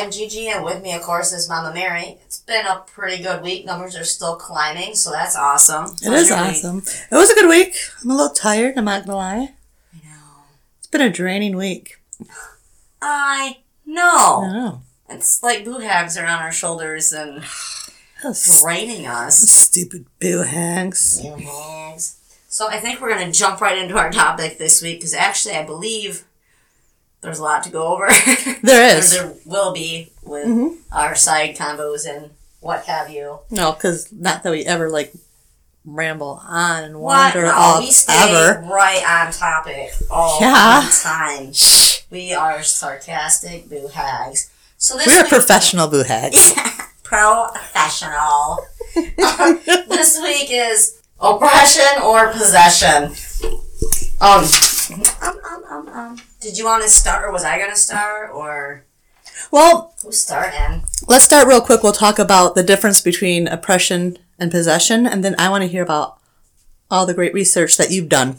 XL. I am Gigi, and with me, of course, is Mama Mary. It's been a pretty good week. Numbers are still climbing, so that's awesome. It is How's your week? awesome. It was a good week. I'm a little tired, I'm not gonna lie. I know. It's been a draining week. I know. I know. know. It's like boo hags are on our shoulders and draining us. stupid boo hags. Boo hags. So I think we're going to jump right into our topic this week because actually, I believe there's a lot to go over. There is. there will be with Mhm. our side combos and what have you. No, because not that we ever like ramble on and What? wander No, off we stay ever. right on topic all Yeah. the time. We are sarcastic boo hags. So this We are week- professional boo hags. Pro professional. this week is oppression or possession. Um, um, um, um, um. Did you want to start, or was I going to start, or well, who's starting? let's start real quick. We'll talk about the difference between oppression and possession, and then I want to hear about all the great research that you've done.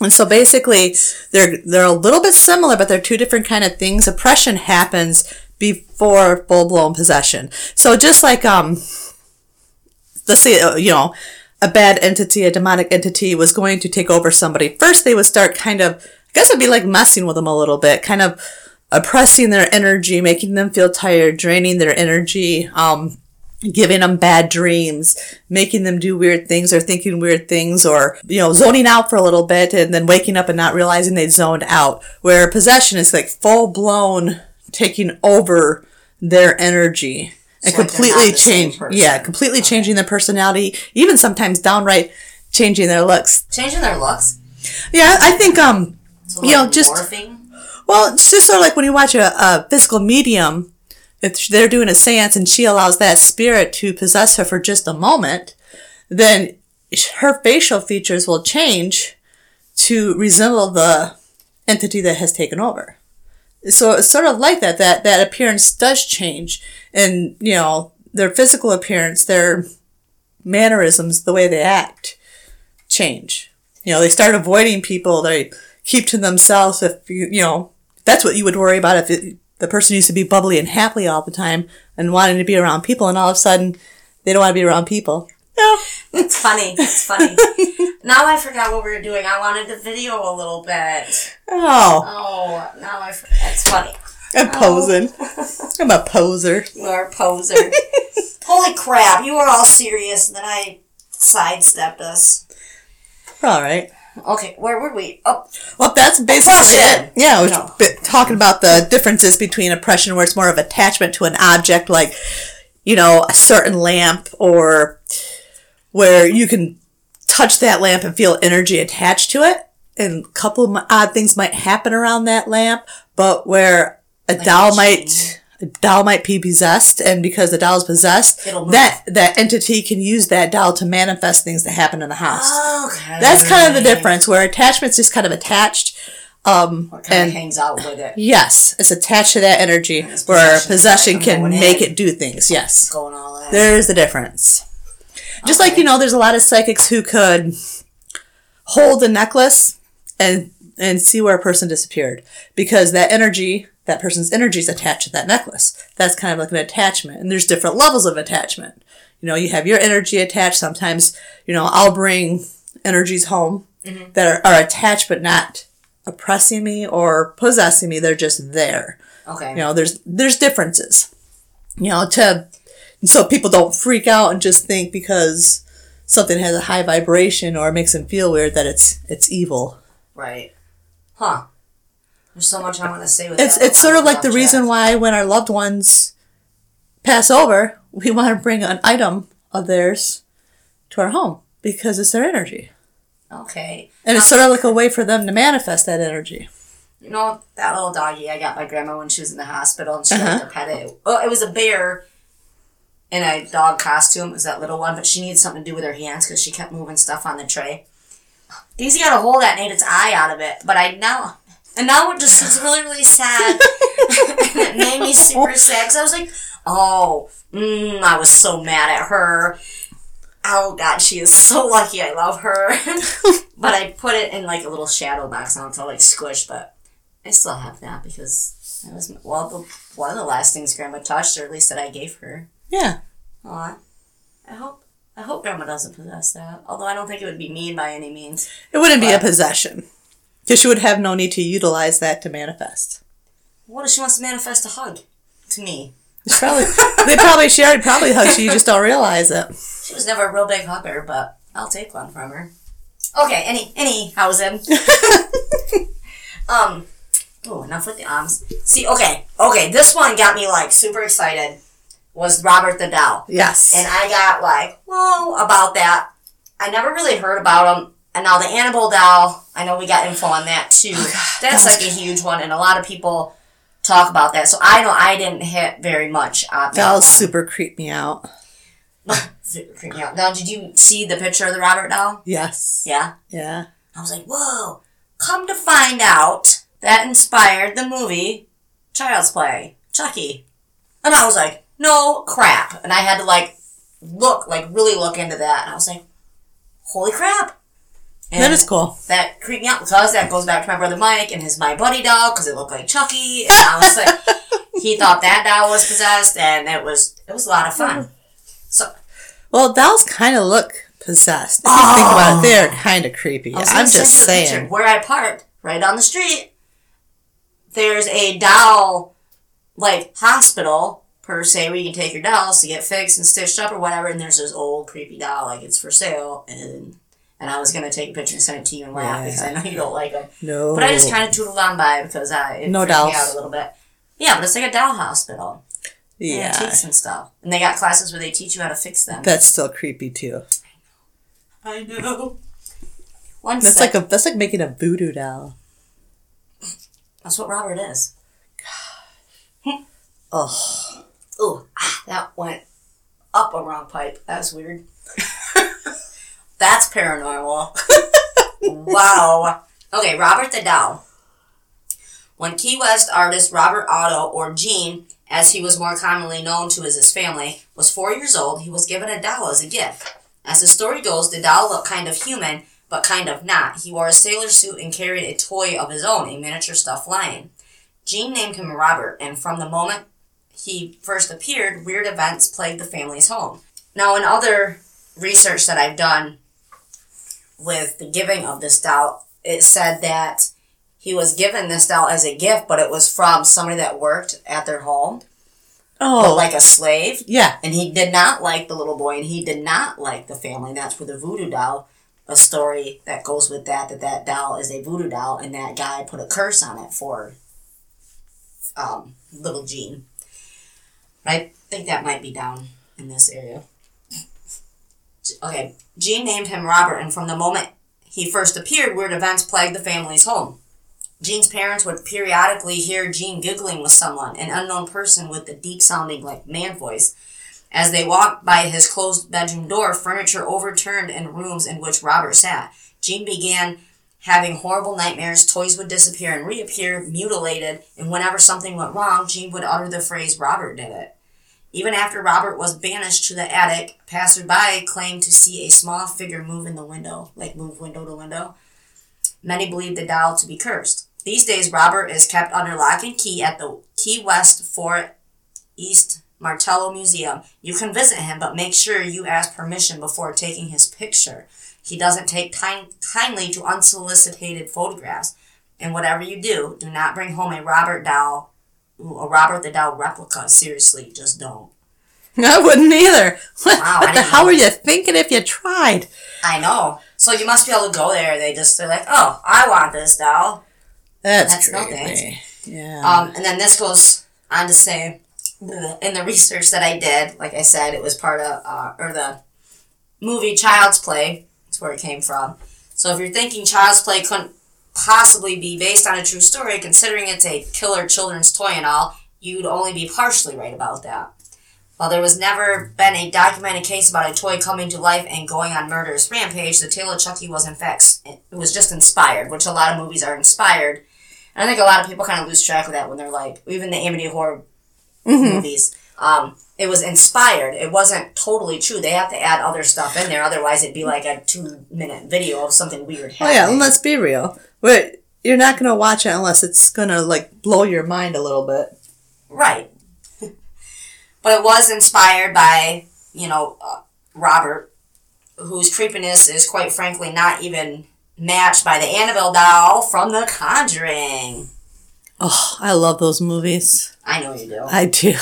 And so basically, they're they're a little bit similar, but they're two different kind of things. Oppression happens before full blown possession. So just like um, let's say uh, you know, a bad entity, a demonic entity was going to take over somebody. First, they would start kind of, guess it'd be like messing with them a little bit, kind of oppressing their energy, making them feel tired, draining their energy, um, giving them bad dreams, making them do weird things or thinking weird things or, you know, zoning out for a little bit and then waking up and not realizing they zoned out. Where possession is like full blown taking over their energy and So, completely change, yeah, completely changing their personality, even sometimes downright changing their looks. Changing their looks? Yeah, I think, um, So, You know, just- morphing? well, it's just sort of like when you watch a, a physical medium, if they're doing a seance and she allows that spirit to possess her for just a moment, then her facial features will change to resemble the entity that has taken over. So it's sort of like that, that, that appearance does change. And, you know, their physical appearance, their mannerisms, the way they act change. You know, they start avoiding people, they keep to themselves if you, you know, that's what you would worry about if it, the person used to be bubbly and happy all the time and wanting to be around people and all of a sudden they don't want to be around people. Yeah. It's funny. It's funny. now I forgot what we were doing. I wanted to video a little bit. Oh, Oh, now I forgot. It's funny. I'm oh. posing. I'm a poser. You are a poser. Holy crap, you were all serious, and then I sidestepped us. All right. Okay, where were we? Oh, Well, that's basically it. Yeah, I was No. talking about the differences between oppression, where it's more of attachment to an object, like you know, a certain lamp, or where you can touch that lamp and feel energy attached to it, and a couple of odd things might happen around that lamp, but where a doll a might. A doll might be possessed, and because the doll is possessed, that that entity can use that doll to manifest things that happen in the house. okay. That's kind of the difference, where attachment's just kind of attached. Um, kind and of hangs out with it? yes, it's attached to that energy, it's where possession, possession can make in. it do things. Yes, Going all there's the difference. Just like you know, there's a lot of psychics who could hold a necklace and and see where a person disappeared because that energy, that person's energy is attached to that necklace. That's kind of like an attachment, and there's different levels of attachment. You know, you have your energy attached. Sometimes, you know, I'll bring energies home mm-hmm. that are, are attached but not oppressing me or possessing me. They're just there. Okay. You know, there's there's differences. You know, to so people don't freak out and just think because something has a high vibration or makes them feel weird that it's it's evil. Right. Huh. There's so much I want to say with It's that. it's sort of like the reason why when our loved ones pass over, we want to bring an item of theirs to our home because it's their energy. Okay. And it's sort of like a way for them to manifest that energy. you know that little doggy I got my grandma when she was in the hospital and she Uh-huh. liked to pet it. Oh, it was a bear in a dog costume. It was that little one, but she needed something to do with her hands because she kept moving stuff on the tray. Daisy got a hold of that ate its eye out of it. But I now, and now it just was really, really sad. and it made me super sad because I was like, oh, mm, I was so mad at her. Oh God, she is so lucky. I love her. but I put it in like a little shadow box now until like squished, but I still have that because it was well the, one of the last things Grandma touched, or at least that I gave her. Yeah. Aw. I hope I hope Grandma doesn't possess that. Although I don't think it would be mean by any means. It wouldn't be a possession. Because she would have no need to utilize that to manifest. What if she wants to manifest a hug to me? It's probably they probably shared probably hugs you, you just don't realize it. She was never a real big hugger, but I'll take one from her. Okay, any any housing. um oh enough with the arms. See, okay, okay, this one got me like super excited. Was Robert the Doll. Yes. And I got like, whoa, about that. I never really heard about him. And now the Annabelle doll, I know we got info on that too. Oh, that's that's like a huge one, and a lot of people talk about that. So I know I didn't hit very much on that. Dolls super creep me out. Super creepy out. Now, did you see the picture of the Robert doll? Yes. Yeah. Yeah. I was like, whoa. Come to find out, that inspired the movie Child's Play, Chucky. And I was like, no crap. And I had to like look, like really look into that. And I was like, holy crap. And that is cool. that creeped me out because that goes back to my brother Mike and his My Buddy doll because it looked like Chucky. And I was like, he thought that doll was possessed and it was, it was a lot of fun. So, Well, dolls kind of look possessed. If you think about it, they're kind of creepy. I was gonna I'm just a picture. saying. Where I parked, right on the street, there's a doll, like, hospital, per se, where you can take your dolls to get fixed and stitched up or whatever, and there's this old creepy doll, like, it's for sale, and and I was gonna take a picture and send it to you and laugh because I know you don't like them. No. But I just kind of tootled on by because I it No freaked me dolls. out a little bit. Yeah, but it's like a doll hospital. Yeah. Antiques and stuff. And they got classes where they teach you how to fix them. That's still creepy too. I know. One That's sec- like a that's like making a voodoo doll. That's what Robert is. Oh. Ooh, ah, that went up a wrong pipe. That was weird. That's paranormal. wow. Okay, Robert the Doll. When Key West artist Robert Otto, or Gene, as he was more commonly known to as his family, was four years old, he was given a doll as a gift. As the story goes, the doll looked kind of human, but kind of not. He wore a sailor suit and carried a toy of his own, a miniature stuffed lion. Gene named him Robert, and from the moment he first appeared, weird events plagued the family's home. Now, in other research that I've done with the giving of this doll, it said that he was given this doll as a gift, but it was from somebody that worked at their home, but Oh. like a slave. yeah. And he did not like the little boy, and he did not like the family. That's where the voodoo doll, a story that goes with that, that that doll is a voodoo doll, and that guy put a curse on it for um, little Gene. I think that might be down in this area. Okay, Gene named him Robert, and from the moment he first appeared, weird events plagued the family's home. Gene's parents would periodically hear Gene giggling with someone, an unknown person with a deep sounding like man voice. As they walked by his closed bedroom door, furniture overturned in rooms in which Robert sat. Gene began having horrible nightmares, toys would disappear and reappear mutilated, and whenever something went wrong, Gene would utter the phrase, Robert did it. Even after Robert was banished to the attic, passersby claimed to see a small figure move in the window, like move window to window. Many believe the doll to be cursed. These days, Robert is kept under lock and key at the Key West Fort East Martello Museum. You can visit him, but make sure you ask permission before taking his picture. He doesn't take time, kindly to unsolicited photographs. And whatever you do, do not bring home a Robert doll, a Robert the doll replica. Seriously, just don't. I wouldn't either. What, Wow, what the hell were you thinking if you tried? I know. So you must be able to go there. They just they're like, oh, I want this doll. That's, That's no creepy. Yeah. Um, and then this goes on to say, in the research that I did, like I said, it was part of, uh, or the movie Child's Play. That's where it came from. So if you're thinking Child's Play couldn't possibly be based on a true story, considering it's a killer children's toy and all, you'd only be partially right about that. While there was never been a documented case about a toy coming to life and going on murderous rampage, the tale of Chucky was in fact it was just inspired, which a lot of movies are inspired. And I think a lot of people kind of lose track of that when they're like, even the Amityville horror mm-hmm. movies. Um, it was inspired. It wasn't totally true. They have to add other stuff in there, otherwise it'd be like a two minute video of something weird Oh yeah, let's be real. But you're not gonna watch it unless it's gonna like blow your mind a little bit. Right. but it was inspired by, you know, uh, Robert, whose creepiness is quite frankly not even matched by the Annabelle doll from The Conjuring. Oh, I love those movies. I know you do. I do.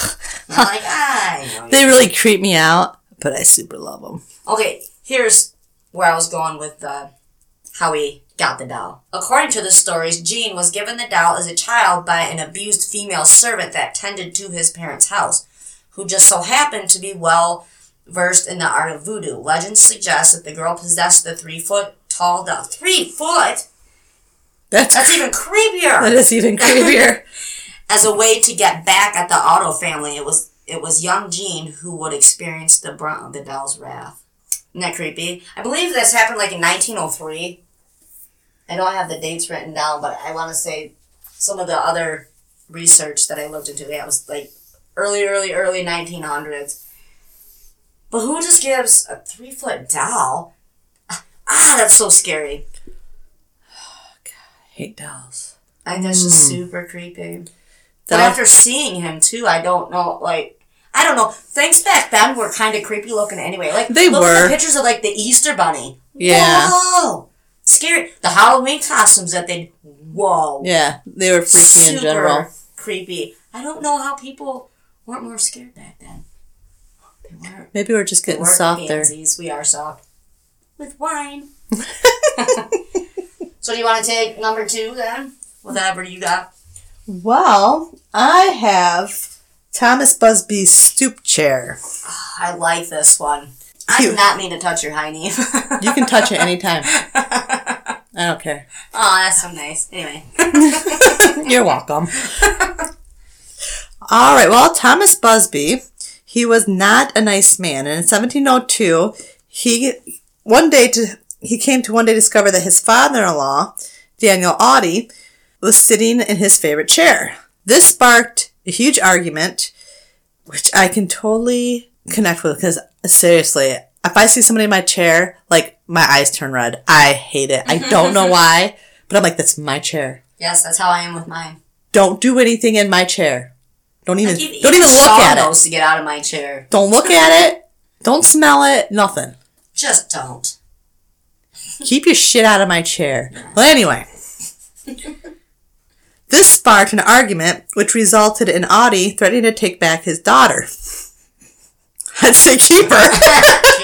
Like, I know you They really creep me out, but I super love them. Okay, here's where I was going with uh, how he got the doll. According to the stories, Gene was given the doll as a child by an abused female servant that tended to his parents' house, who just so happened to be well versed in the art of voodoo. Legends suggest that the girl possessed the three foot tall doll. Three foot? That's, That's even creepier! that is even creepier. as a way to get back at the Otto family, it was it was young Gene who would experience the brunt of the doll's wrath. Isn't that creepy? I believe this happened like in 1903. I don't have the dates written down, but I want to say some of the other research that I looked into, yeah, it was like early, early, early 1900s. But who just gives a three foot doll? Ah, that's so scary. Hate dolls. I think that's just hmm. super creepy. But Doll- after seeing him too, I don't know. Like, I don't know. Things back then were kind of creepy looking anyway. Like, They look at were. the pictures of like the Easter Bunny. Yeah. Whoa, scary. The Halloween costumes that they. Whoa. Yeah, they were freaky super in general. creepy. I don't know how people weren't more scared back then. They weren't. Maybe we're just They getting weren't softer. pansies. We are soft. With wine. so do you want to take number two then? Whatever you got. Well, I have Thomas Busby's stoop chair. I like this one. I do not mean to touch your hiney. You can touch it anytime. I don't care. oh, that's so nice. Anyway. You're welcome. All right. Well, Thomas Busby, he was not a nice man, and in 1702, he one day to he came to one day discover that his father-in-law, Daniel Auty, was sitting in his favorite chair. This sparked a huge argument, which I can totally connect with because seriously, if I see somebody in my chair, like my eyes turn red. I hate it. I don't know why, but I'm like, that's my chair Yes, that's how I am with mine. don't do anything in my chair. Don't even Like, don't even look at it. to get out of my chair. Don't look at it. Don't smell it. Nothing. Just don't. Keep your shit out of my chair. Well, anyway. This sparked an argument which resulted in Auty threatening to take back his daughter. I'd say keep her.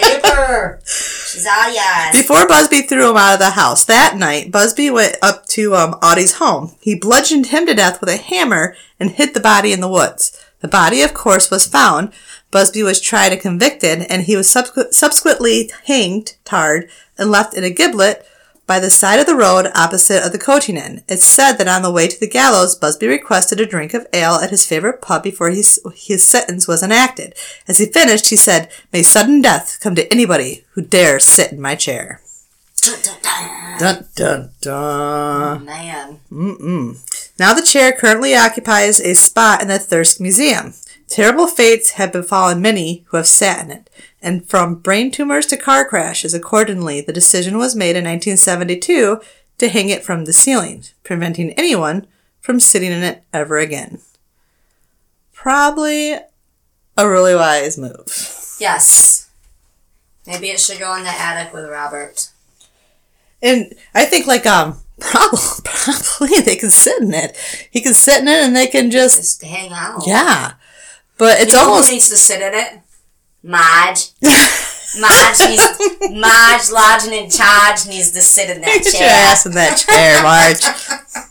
Keep her. She's all yours. Before Busby threw him out of the house that night, Busby went up to um, Auty's home. He bludgeoned him to death with a hammer and hid the body in the woods. The body, of course, was found. Busby was tried and convicted, and he was subsequ- subsequently hanged, tarred, and left in a gibbet by the side of the road opposite of the coaching inn. It's said that on the way to the gallows, Busby requested a drink of ale at his favorite pub before his, his sentence was enacted. As he finished, he said, May sudden death come to anybody who dares sit in my chair. Dun, dun, dun. Dun dun dun. Oh, man. Now the chair currently occupies a spot in the Thirsk Museum. Terrible fates have befallen many who have sat in it, and from brain tumors to car crashes, accordingly, the decision was made in 1972 to hang it from the ceiling, preventing anyone from sitting in it ever again. Probably a really wise move. Yes. Maybe it should go in the attic with Robert. And I think like um probably probably they can sit in it. He can sit in it and they can just Just hang out. yeah. But it's who almost needs to sit in it? Marge. Marge needs Marge lodging in charge needs to sit in that Get your ass in that chair, Marge.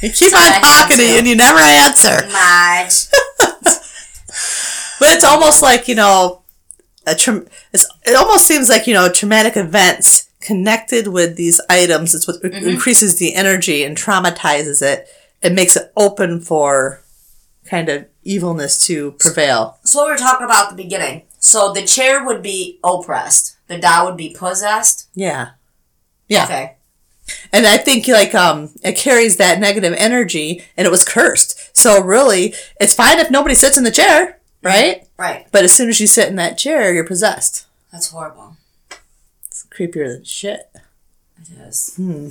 You keep I on talking to to. you and you never answer. Marge. But it's almost like, you know, a tra- it's, it almost seems like, you know, traumatic events connected with these items. It's what mm-hmm. increases the energy and traumatizes it. It makes it open for kind of evilness to prevail. So what we were talking about at the beginning. So the chair would be oppressed. The doll would be possessed. Yeah. Yeah. Okay. And I think like um it carries that negative energy and it was cursed. So really it's fine if nobody sits in the chair, right? Right. But as soon as you sit in that chair, you're possessed. That's horrible. It's creepier than shit. It is. Hmm.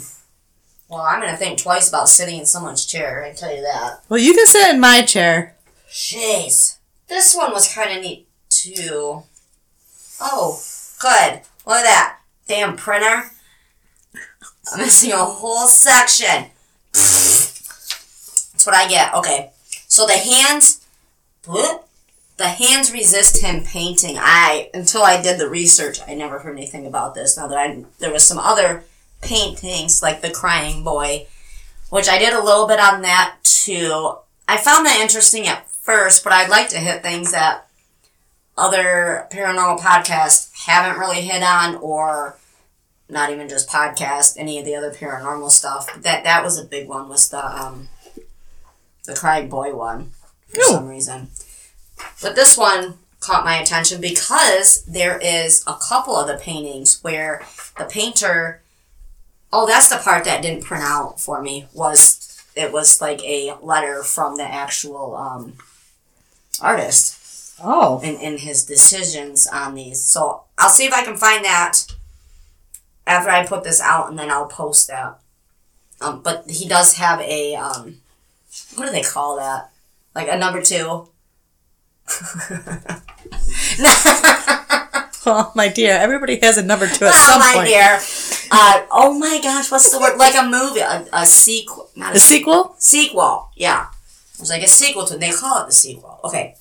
Well, I'm gonna think twice about sitting in someone's chair. I tell you that. Well, you can sit in my chair. Jeez. This one was kind of neat too. Oh, good. Look at that. Damn printer. I'm missing a whole section. That's what I get. Okay. So the hands. The hands resist him painting. I until I did the research, I never heard anything about this. Now that I there was some other paintings like the crying boy, which I did a little bit on that too. I found that interesting at first, but I'd like to hit things that other paranormal podcasts haven't really hit on, or not even just podcast, any of the other paranormal stuff. That that was a big one. Was the um, the crying boy one for some reason. But this one caught my attention because there is a couple of the paintings where the painter oh that's the part that didn't print out for me was it was like a letter from the actual um, artist Oh. in, in his decisions on these so i'll see if i can find that after i put this out and then i'll post that um, but he does have a um, what do they call that like a number two Oh, my dear. Everybody has a number two at oh some my dear uh, oh my gosh what's the word like a movie a, a sequel not a The sequel? Sequel, yeah. It was like a sequel to they call it the sequel. Okay.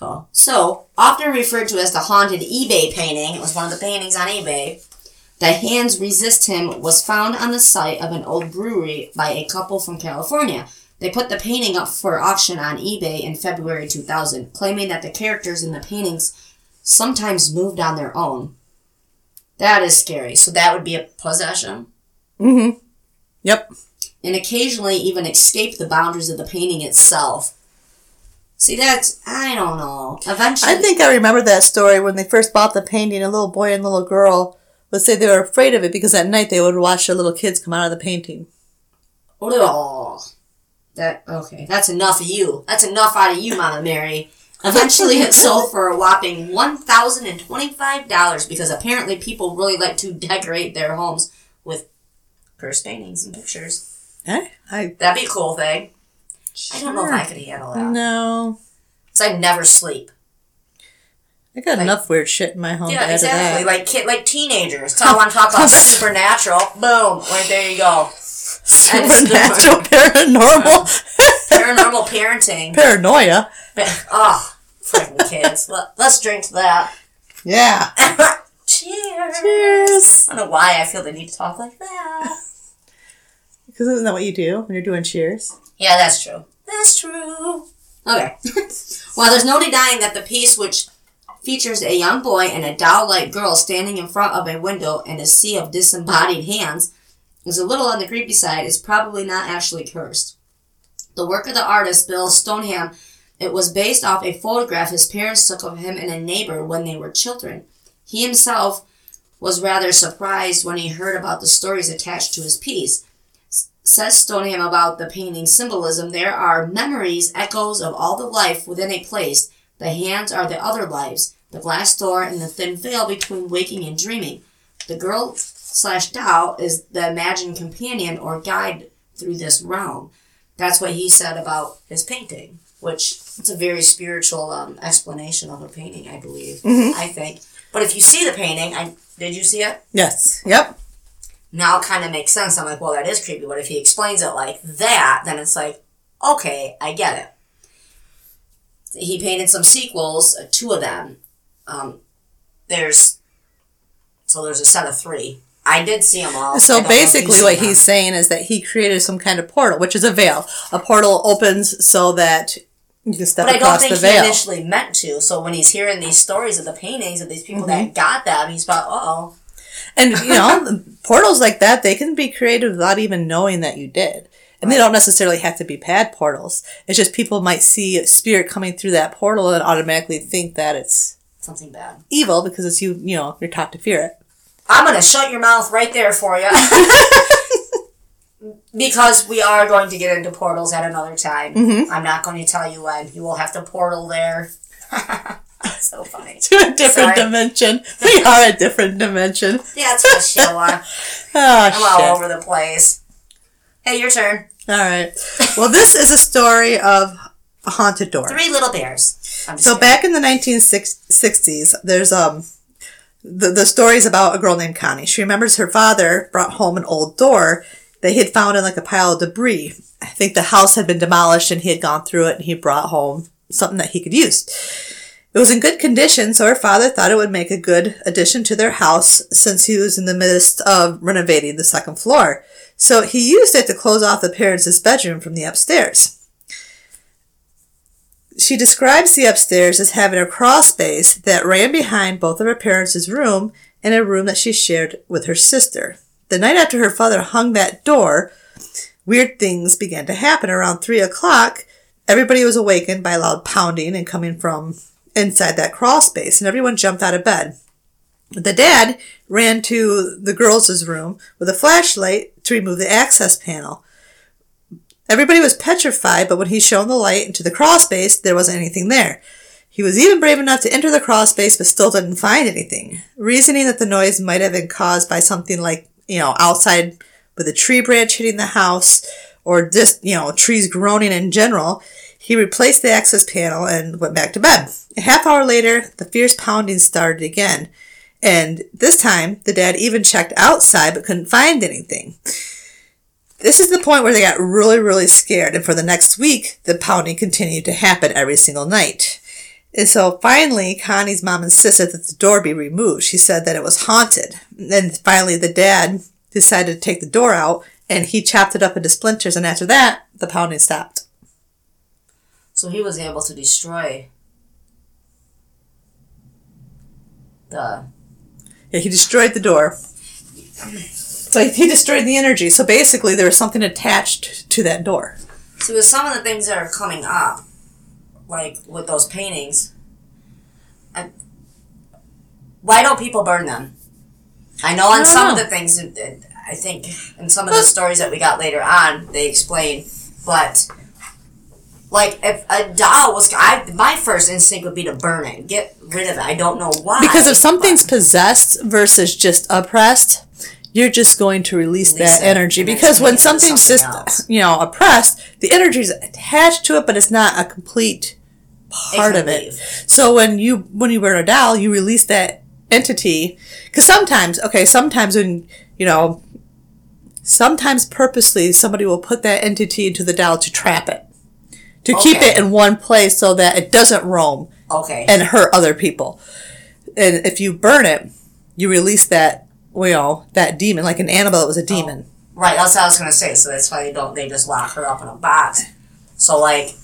So, so often referred to as the haunted eBay painting, it was one of the paintings on eBay. The Hands Resist Him was found on the site of an old brewery by a couple from California. They put the painting up for auction on eBay in February 2000, claiming that the characters in the paintings sometimes moved on their own. That is scary. So that would be a possession? Mm-hmm. Yep. and occasionally even escape the boundaries of the painting itself. See, that's, I don't know. Eventually, I think I remember that story when they first bought the painting. A little boy and little girl would say they were afraid of it because at night they would watch the little kids come out of the painting. oh, that, okay, that's enough of you. That's enough out of you, Mama Mary. Eventually, it sold for a whopping $1,025 because apparently people really like to decorate their homes with cursed paintings and pictures. Eh? I That'd be a cool thing. I don't know if I could handle that. no. Because I never sleep. I got Like- enough weird shit in my home Yeah, exactly. Like kid, like teenagers. So I want to talk about supernatural. Boom! Right there you go. Supernatural, paranormal, Paranormal parenting. paranoia. Oh, ah, freaking kids. Let, let's drink to that. Yeah. Cheers. Cheers. I don't know why I feel the need to talk like that. Because isn't that what you do when you're doing cheers? Yeah, that's true. That's true. Okay. well, there's no denying that the piece, which features a young boy and a doll-like girl standing in front of a window and a sea of disembodied hands, is a little on the creepy side, is probably not actually cursed. The work of the artist Bill Stoneham, it was based off a photograph his parents took of him and a neighbor when they were children. He himself was rather surprised when he heard about the stories attached to his piece says Stoneham about the painting's symbolism, there are memories, echoes of all the life within a place. The hands are the other lives, the glass door and the thin veil between waking and dreaming. The girl slash doll is the imagined companion or guide through this realm. That's what he said about his painting, which it's a very spiritual um, explanation of a painting, I believe. I think. But if you see the painting, I did you see it? Yes. Yep. Now it kind of makes sense. I'm like, well, that is creepy. But if he explains it like that, then it's like, okay, I get it. He painted some sequels, uh, two of them. Um, there's so there's a set of three. I did see them all. So don't know if you've basically, what them. he's saying is that he created some kind of portal, which is a veil. A portal opens so that you can step But I don't across think the he veil. initially meant to. So when he's hearing these stories of the paintings of these people Mm-hmm. that got them, he's about, uh oh. And you know, portals like that, they can be created without even knowing that you did. And they don't necessarily have to be bad portals. It's just people might see a spirit coming through that portal and automatically think that it's Something bad. evil because it's you, you know, you're taught to fear it. I'm gonna shut your mouth right there for you. because we are going to get into portals at another time. Mm-hmm. I'm not going to tell you when. You will have to portal there. so funny. To a different Sorry. dimension. We are a different dimension. Yeah, it's for show on. Oh, I'm all over the place. Hey, your turn. All right. Well, this is a story of a haunted door. Three little bears. So kidding. back in the 1960s, there's um the, the stories about a girl named Connie. She remembers her father brought home an old door that he had found in like a pile of debris. I think the house had been demolished and he had gone through it and he brought home something that he could use. It was in good condition, so her father thought it would make a good addition to their house since he was in the midst of renovating the second floor. So he used it to close off the parents' bedroom from the upstairs. She describes the upstairs as having a crawl space that ran behind both of her parents' room and a room that she shared with her sister. The night after her father hung that door, weird things began to happen. Around three o'clock, everybody was awakened by loud pounding and coming from inside that crawl space, and everyone jumped out of bed. The dad ran to the girls' room with a flashlight to remove the access panel. Everybody was petrified, but when he shone the light into the crawl space, there wasn't anything there. He was even brave enough to enter the crawl space, but still didn't find anything, reasoning that the noise might have been caused by something like, you know, outside with a tree branch hitting the house, or just, you know, trees groaning in general. He replaced the access panel and went back to bed. A half hour later, the fierce pounding started again. And this time, the dad even checked outside but couldn't find anything. This is the point where they got really, really scared, and for the next week, the pounding continued to happen every single night. And so finally, Connie's mom insisted that the door be removed. She said that it was haunted. And finally, the dad decided to take the door out, and he chopped it up into splinters, and after that, the pounding stopped. So he was able to destroy the. Yeah, he destroyed the door. So he destroyed the energy. So basically, there was something attached to that door. So with some of the things that are coming up, like with those paintings, I, why don't people burn them? I know on some of the things, uh, I think in some of the stories that we got later on, they explain, but like if a doll was, I my first instinct would be to burn it, get rid of it. I don't know why. Because if something's but- possessed versus just oppressed, you're just going to release, Release that it, energy. Because when something's something just, else. you know, oppressed, the energy is attached to it, but it's not a complete part can of it. leave. So when you when you burn a doll, you release that entity. Because sometimes, okay, sometimes when you know, sometimes purposely somebody will put that entity into the doll to trap it, to keep it in one place so that it doesn't roam okay, and hurt other people. And if you burn it, you release that, you know, that demon, like an Annabelle was a oh, demon. Right, that's what I was gonna say. So that's why they don't. They just lock her up in a box. So like,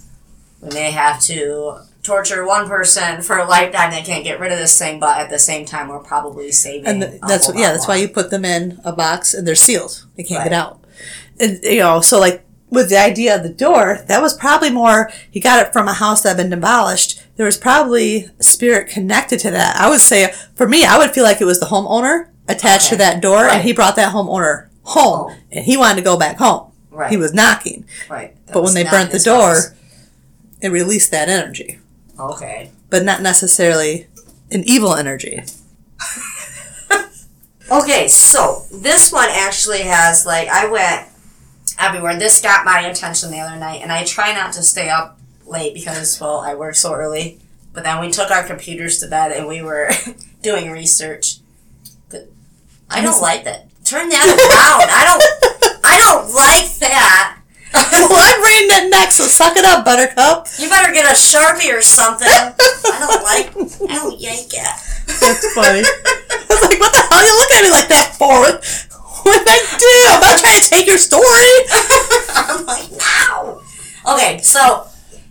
when they have to torture one person for a lifetime, they can't get rid of this thing. But at the same time, we're probably saving. And a th- that's yeah, that's why you put them in a box and they're sealed. They can't Right. get out. And, you know, so like with the idea of the door, that was probably more, he got it from a house that had been demolished. There was probably a spirit connected to that. I would say, for me, I would feel like it was the homeowner attached to that door Right. and he brought that homeowner home Oh. and he wanted to go back home. Right. He was knocking. right. That But when they burnt the door, house. it released that energy. Okay. but not necessarily an evil energy. Okay, so this one actually has like I went everywhere. This got my attention the other night, and I try not to stay up late because well I work so early. But then we took our computers to bed and we were doing research. But I don't like that. Turn that around. I don't. I don't like that. well, I'm reading it next, so suck it up, Buttercup. You better get a sharpie or something. I don't like. I don't yank it. That's funny. I was like, what the hell are you looking at me like that for? What did I do? I'm not trying to take your story. I'm like, no. Okay, so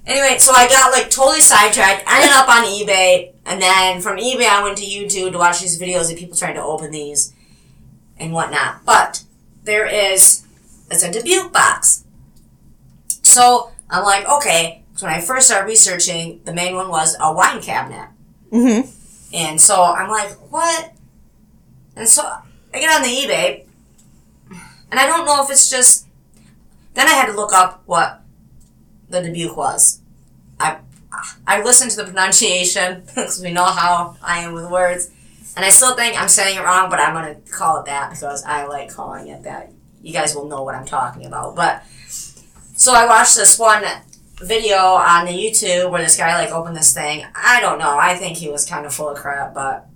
anyway, so I got like totally sidetracked. I ended up on eBay, and then from eBay I went to YouTube to watch these videos of people trying to open these. and whatnot. But there is it's a Dubuque box. So I'm like, okay. So when I first started researching, the main one was a wine cabinet. Mm-hmm. And so I'm like, what? And so I get on the eBay, and I don't know if it's just. Then I had to look up what the Dubuque was. I I listened to the pronunciation because we know how I am with words, and I still think I'm saying it wrong, but I'm gonna call it that because I like calling it that. You guys will know what I'm talking about. But so I watched this one video on the YouTube where this guy like opened this thing. I don't know. I think he was kind of full of crap, but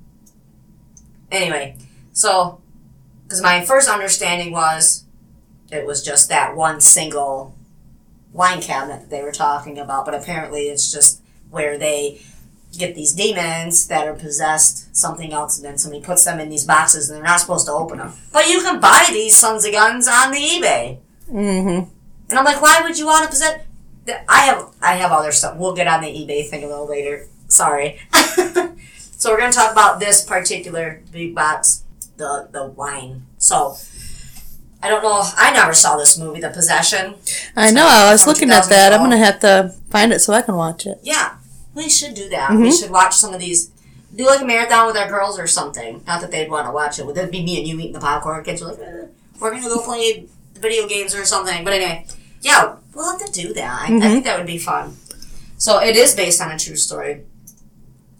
anyway. So, because my first understanding was it was just that one single wine cabinet that they were talking about, but apparently it's just where they get these demons that are possessed something else and then somebody puts them in these boxes and they're not supposed to open them. But you can buy these sons of guns on the eBay. Mm-hmm. And I'm like, why would you want to possess? I have I have other stuff. We'll get on the eBay thing a little later. Sorry. so we're gonna talk about this particular big box, the the wine. So I don't know. I never saw this movie, The Possession. I know. I was looking at that. I'm gonna have to find it so I can watch it. Yeah, we should do that. We should watch some of these. Do like a marathon with our girls or something. Not that they'd want to watch it. Would that be me and you eating the popcorn? Kids are like, eh, we're gonna go play video games or something. But anyway, yeah, we'll have to do that. I, I think that would be fun. So it is based on a true story,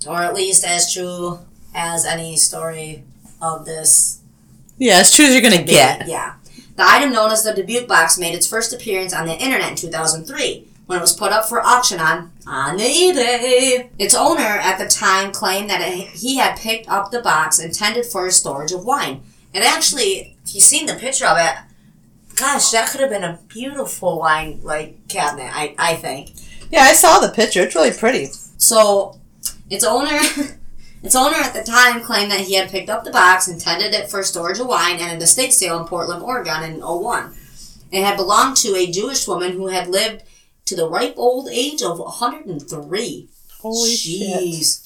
or at least as true as any story of this Yeah, as true as you're gonna get. yeah. The item known as the Dubuque box made its first appearance on the internet in 2003 when it was put up for auction on on the eBay. Its owner at the time claimed that it, he had picked up the box intended for a storage of wine. And actually, if you've seen the picture of it, gosh, that could have been a beautiful wine like cabinet. I I think. Yeah, I saw the picture. It's really pretty. So, its owner, its owner at the time claimed that he had picked up the box, intended it for storage of wine, at an estate sale in Portland, Oregon, in 01. It had belonged to a Jewish woman who had lived to the ripe old age of 103. Holy shit.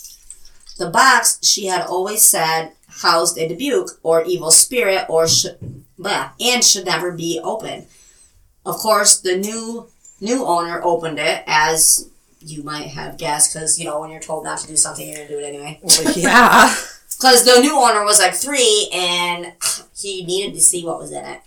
The box, she had always said, housed a Dubuque or evil spirit, or should, bleh, and should never be opened. Of course, the new new owner opened it as you might have guessed, because you know when you're told not to do something, you're gonna do it anyway. yeah. Because the new owner was like three, and he needed to see what was in it.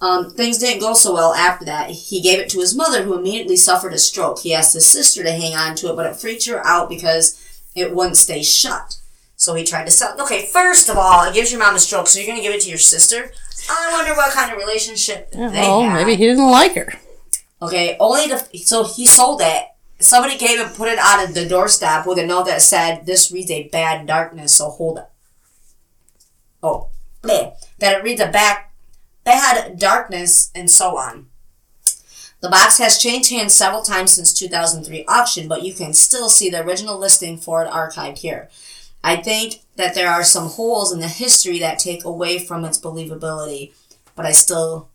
Um, things didn't go so well after that. He gave it to his mother, who immediately suffered a stroke. He asked his sister to hang on to it, but it freaked her out because it wouldn't stay shut. So he tried to sell. Okay, first of all, it gives your mom a stroke, so you're gonna give it to your sister. I wonder what kind of relationship they Well, had. maybe he didn't like her. Okay, only to so he sold it. Somebody came and put it on the doorstep with a note that said, "This reads a bad darkness, so hold it." Oh, bleh. that it reads a back bad darkness and so on. The box has changed hands several times since 2003 auction, but you can still see the original listing for it archived here. I think that there are some holes in the history that take away from its believability, but I still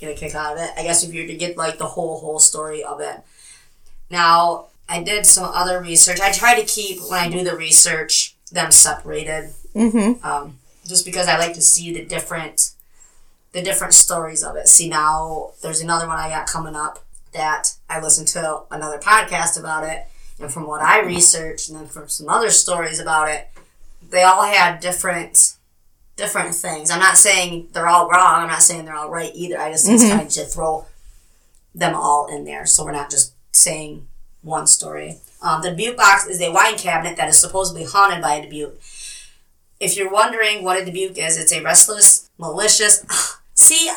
get a kick out of it. I guess if you were to get like the whole whole story of it. Now, I did some other research. I try to keep when I do the research them separated, Mm-hmm. um, just because I like to see the different the different stories of it. See now, there's another one I got coming up that I listened to another podcast about it, and from what I researched, and then from some other stories about it, they all had different different things. I'm not saying they're all wrong. I'm not saying they're all right either. I just it's kind of to throw them all in there, so we're not just saying one story. Um, the Dubuque box is a wine cabinet that is supposedly haunted by a Dubuque. If you're wondering what a Dubuque is, it's a restless, malicious. See,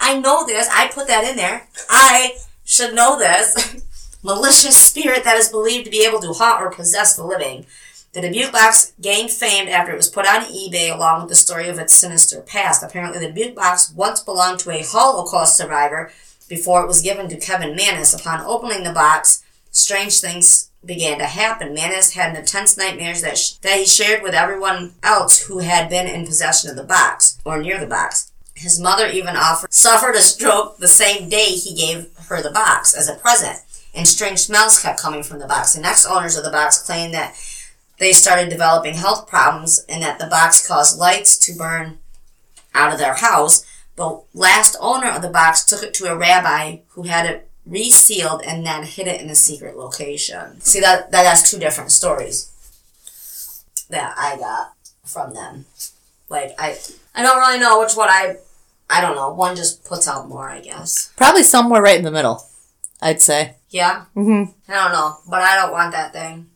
I know this. I put that in there. I should know this. malicious spirit that is believed to be able to haunt or possess the living. The Dubuque box gained fame after it was put on eBay along with the story of its sinister past. Apparently, the Dubuque box once belonged to a Holocaust survivor before it was given to Kevin Mannis. Upon opening the box, strange things began to happen. Manis had intense nightmares that, sh- that he shared with everyone else who had been in possession of the box or near the box. His mother even offered suffered a stroke the same day he gave her the box as a present, and strange smells kept coming from the box. The next owners of the box claimed that they started developing health problems and that the box caused lights to burn out of their house. The last owner of the box took it to a rabbi who had it resealed and then hid it in a secret location. See that that has two different stories that I got from them. Like I I don't really know which one I I don't know. One just puts out more, I guess. Probably somewhere right in the middle, I'd say. Yeah? Mm-hmm. I don't know, but I don't want that thing.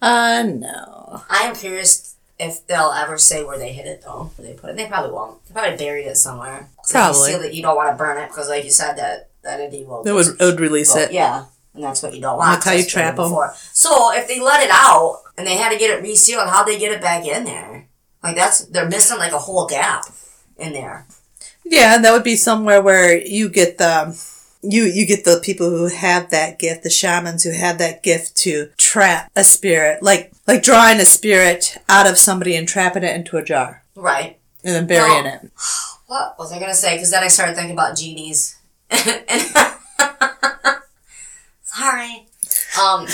Uh, no. I am curious if they'll ever say where they hid it though. Where they put it. They probably won't. They probably buried it somewhere. So Probably. You, seal it, you don't want to burn it because, like you said, that that entity will. It would, it would release well, it. Yeah, and that's what you don't want. That's how you 'cause it's been trap 'em. before. So if they let it out and they had to get it resealed, how'd they get it back in there? Like that's they're missing like a whole gap in there. Yeah, and that would be somewhere where you get the you you get the people who have that gift, the shamans who have that gift to trap a spirit, like like drawing a spirit out of somebody and trapping it into a jar Right. and then burying No. it. What was I gonna say? Because then I started thinking about genies. Sorry. Um,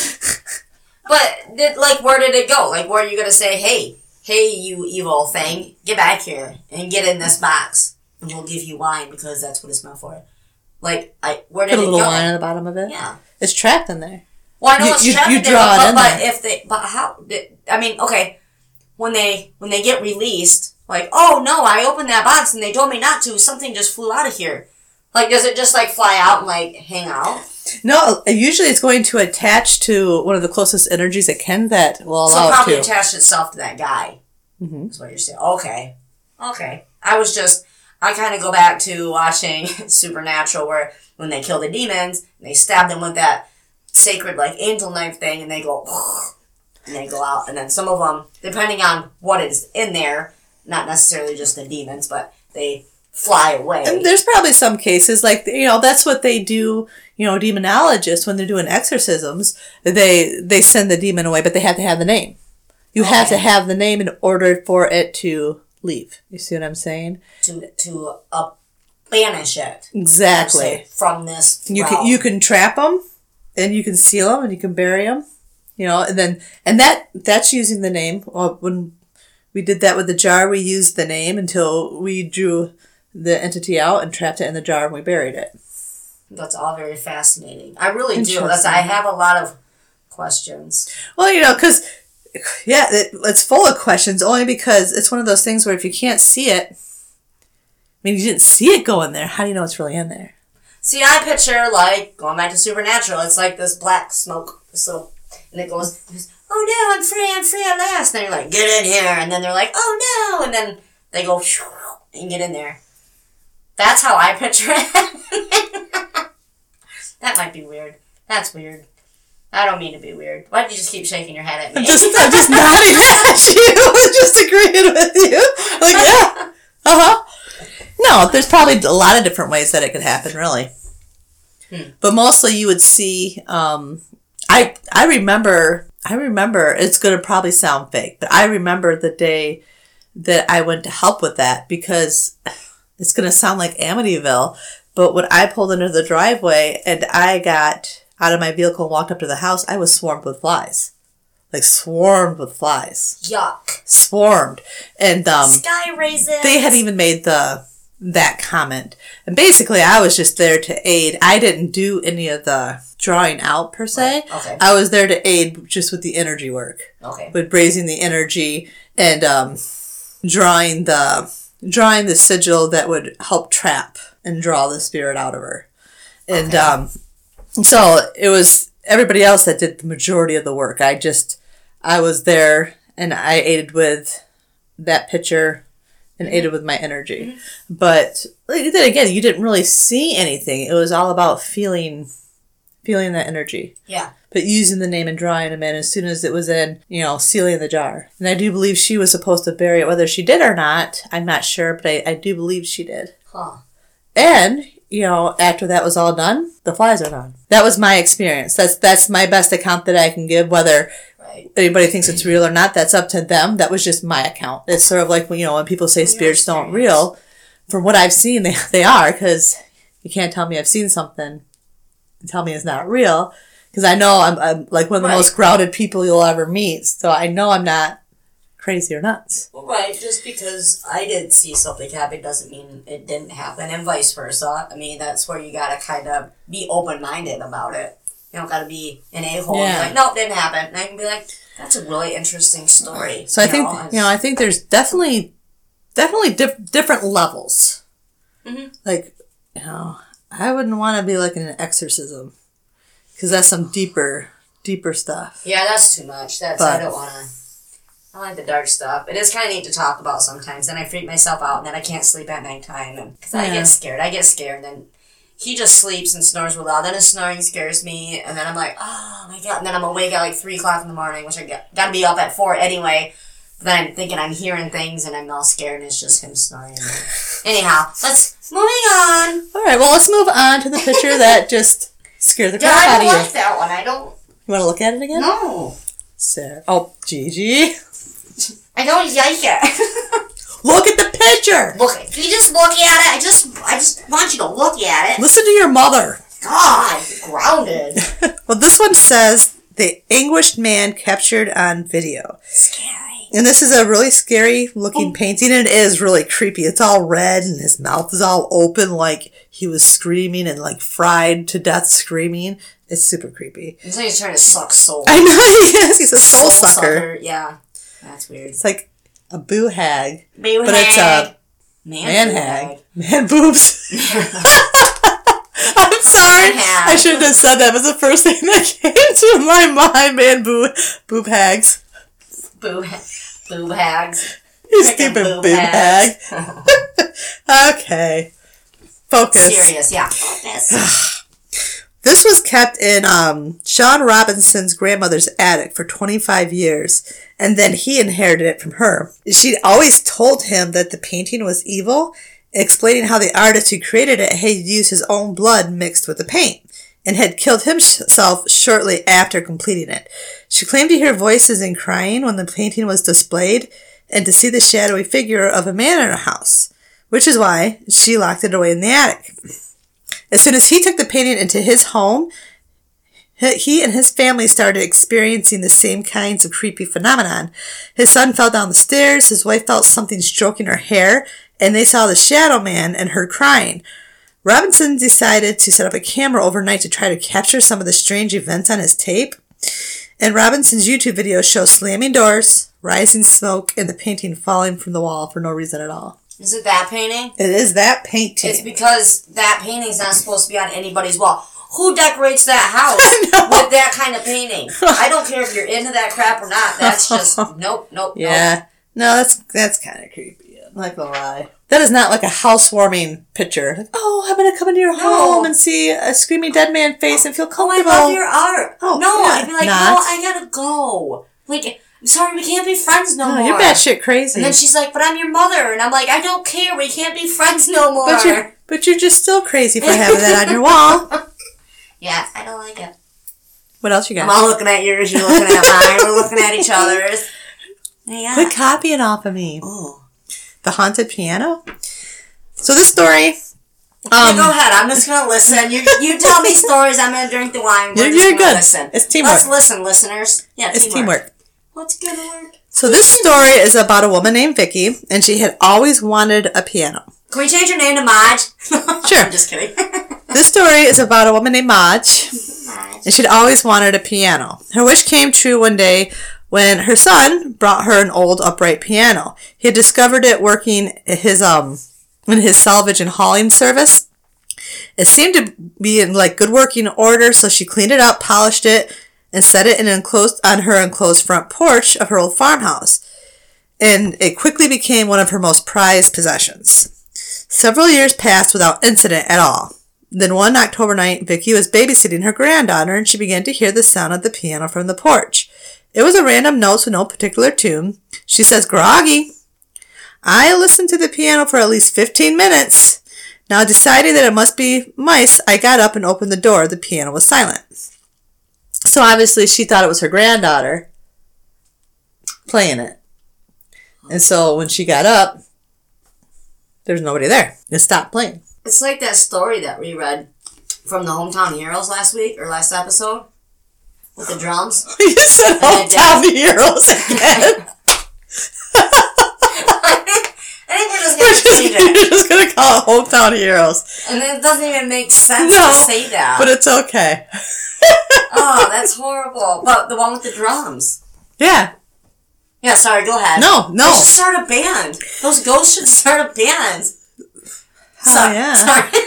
but did, like, where did it go? Like, where are you gonna say, "Hey, hey, you evil thing, get back here and get in this box, and we'll give you wine because that's what it's meant for." Like, I where did Put a it little go? line on the bottom of it. Yeah. It's trapped in there. Well, I know You- it's you- trapped you in there, it but, but if they, but how? did- I mean, okay, when they when they get released, like, oh no, I opened that box and they told me not to. Something just flew out of here. Like, does it just like fly out and like hang out? No, usually it's going to attach to one of the closest energies it can that will So allow it probably it to. attached itself to that guy. Mhm. That's what you're saying. Okay, okay. I was just, I kind of go back to watching Supernatural, where when they kill the demons, they stab them with that sacred like angel knife thing, and they go, and they go out, and then some of them, depending on what is in there, not necessarily just the demons, but they fly away. And there's probably some cases like you know that's what they do. You know, demonologists when they're doing exorcisms, they they send the demon away, but they have to have the name. You have to have the name in order for it to leave. You see what I'm saying? to to uh, banish it Exactly. from this. You can you can trap them, and you can seal them, and you can bury them. You know, and then and that that's using the name. Well, when we did that with the jar, we used the name until we drew the entity out and trapped it in the jar, and we buried it. That's all very fascinating. I really do. That's, I have a lot of questions. Well, you know, because yeah, it, it's full of questions. Only because it's one of those things where if you can't see it, I mean, you didn't see it go in there. How do you know it's really in there? See, I picture like going back to Supernatural. It's like this black smoke, so, and it goes, "Oh no, I'm free, I'm free at last." And then you're like, "Get in here," and then they're like, "Oh no," and then they go and get in there. That's how I picture it. that might be weird. That's weird. I don't mean to be weird. Why do you just keep shaking your head at me? Just, I'm just nodding at you, just agreeing with you. Like, yeah, uh huh. No, there's probably a lot of different ways that it could happen, really. But mostly, you would see. Um, I I remember. I remember. It's going to probably sound fake, but I remember the day that I went to help with that because it's going to sound like Amityville. But when I pulled into the driveway and I got out of my vehicle and walked up to the house, I was swarmed with flies. Like swarmed with flies. Yuck. Swarmed. And um Sky raisins. they had even made the that comment. And basically I was just there to aid. I didn't do any of the drawing out per se. Okay. I was there to aid just with the energy work Okay. with raising the energy and um, drawing the drawing the sigil that would help trap and draw the spirit out of her. And Okay. um, so it was everybody else that did the majority of the work. I just I was there and I aided with that picture and aided mm-hmm. with my energy. Mm-hmm. But like, then again, you didn't really see anything. It was all about feeling feeling that energy Yeah. but using the name and drawing them in as soon as it was in, you know, sealing the jar. And I do believe she was supposed to bury it, whether she did or not. I'm not sure, but I, I do believe she did. Huh. And you know, after that was all done, the flies are gone. That was my experience. That's that's my best account that I can give. Whether. Anybody thinks it's real or not, that's up to them. That was just my account. It's sort of like when you know when people say spirits don't real. From what I've seen, they they are because you can't tell me I've seen something and tell me it's not real because I know I'm, I'm like one of the Right. most grounded people you'll ever meet. So I know I'm not crazy or nuts. Right, just because I didn't see something happen doesn't mean it didn't happen, and vice versa. I mean, that's where you gotta kind of be open minded about it. You don't gotta be an a hole Yeah. like, nope, didn't happen. And I can be like, that's a really interesting story. So I think know, you know I think there's definitely definitely dif- different levels. Mhm. Like you know I wouldn't want to be like in an exorcism because that's some deeper deeper stuff. Yeah, that's too much. That's I don't wanna. I like the dark stuff. It is kind of neat to talk about sometimes. Then I freak myself out, and then I can't sleep at nighttime, because I get scared. I get scared, and then he just sleeps and snores real loud. Then his snoring scares me, and then I'm like, oh my god. And then I'm awake at like three o'clock in the morning, which I got gotta be up at four anyway. But then I'm thinking I'm hearing things, and I'm all scared, and it's just him snoring. Anyhow, let's moving on. All right, well let's move on to the picture that just scared the crap out of you. I don't like that one. I don't. You want to look at it again? No, Sarah. Oh, Gigi. I don't like it. Look at the picture. Look, can you just look at it? I just, I just want you to look at it. Listen to your mother. God, grounded. Well, this one says the anguished man captured on video. Scary. And this is a really scary looking oh. painting, and it is really creepy. It's all red, and his mouth is all open, like he was screaming and like fried to death screaming. It's super creepy. It's like he's trying to suck soul. I know he is. He's a soul, sucker. Yeah, that's weird. It's like a boo hag, Boo but it's a man, man boo hag. Man boobs. I'm sorry. hag. I shouldn't have said that. It was the first thing that came to my mind. Man boo boob hags. Boo, boob hags. You stupid boob boob hag. Okay. Focus. Serious, yeah. Focus. This was kept in um, Sean Robinson's grandmother's attic for 25 years, and then he inherited it from her. She'd always told him that the painting was evil, explaining how the artist who created it had used his own blood mixed with the paint, and had killed himself shortly after completing it. She claimed to hear voices and crying when the painting was displayed, and to see the shadowy figure of a man in her house, which is why she locked it away in the attic. As soon as he took the painting into his home, he and his family started experiencing the same kinds of creepy phenomenon. His son fell down the stairs, his wife felt something stroking her hair, and they saw the shadow man and heard crying. Robinson decided to set up a camera overnight to try to capture some of the strange events on his tape. And Robinson's YouTube videos show slamming doors, rising smoke, and the painting falling from the wall for no reason at all. Is it that painting? It is that painting. It's because that painting's not supposed to be on anybody's wall. Who decorates that house with that kind of painting? I don't care if you're into that crap or not. That's just nope, nope, Yeah. No, that's that's kind of creepy. I'm not gonna lie. That is not like a housewarming picture. Like, oh, I'm gonna come into your home and see a screaming dead man face and feel Oh, I comfortable. love your art. Oh, no, yeah, I'd be like, not. no, I gotta go. Like, sorry, we can't be friends no no, more. you're batshit crazy. And then she's like, but I'm your mother. And I'm like, I don't care. We can't be friends no more. but you're but you're just still crazy for having that on your wall. yeah, I don't like it. What else you got? I'm all looking at yours. You're looking at mine. We're looking at each other's. Yeah. Quit copying off of me. Oh. The haunted piano. So this story. Yeah, Um, go ahead. I'm just gonna listen. You you tell me stories. I'm gonna drink the wine. We're You're- just you're good. Listen. It's teamwork. Let's listen, listeners. Yeah, it's teamwork. What's gonna work? So this story is about a woman named Vicky, and she had always wanted a piano. Can we change your name to Maj? Sure. I'm just kidding. This story is about a woman named Maj, Maj. and she'd always wanted a piano. Her wish came true one day when her son brought her an old upright piano. He had discovered it working his um in his salvage and hauling service. It seemed to be in like good working order, so she cleaned it up, polished it, and set it in enclosed on her enclosed front porch of her old farmhouse. And it quickly became one of her most prized possessions. Several years passed without incident at all. Then one October night, Vicky was babysitting her granddaughter and she began to hear the sound of the piano from the porch. It was a random note with no particular tune. She says, Groggy. I listened to the piano for at least 15 minutes. Now deciding that it must be mice, I got up and opened the door. The piano was silent. So obviously she thought it was her granddaughter playing it. And so when she got up, there's nobody there. It stopped playing. It's like that story that we read from the Hometown Heroes last week or last episode with the drums. You said And hometown heroes again. we call it hometown heroes. And it doesn't even make sense No, to say that. But it's okay. oh, that's horrible. But the one with the drums. Yeah. Yeah, sorry, go ahead. No, They no. should start a band. Those ghosts should start a band. Oh, yeah. Sorry.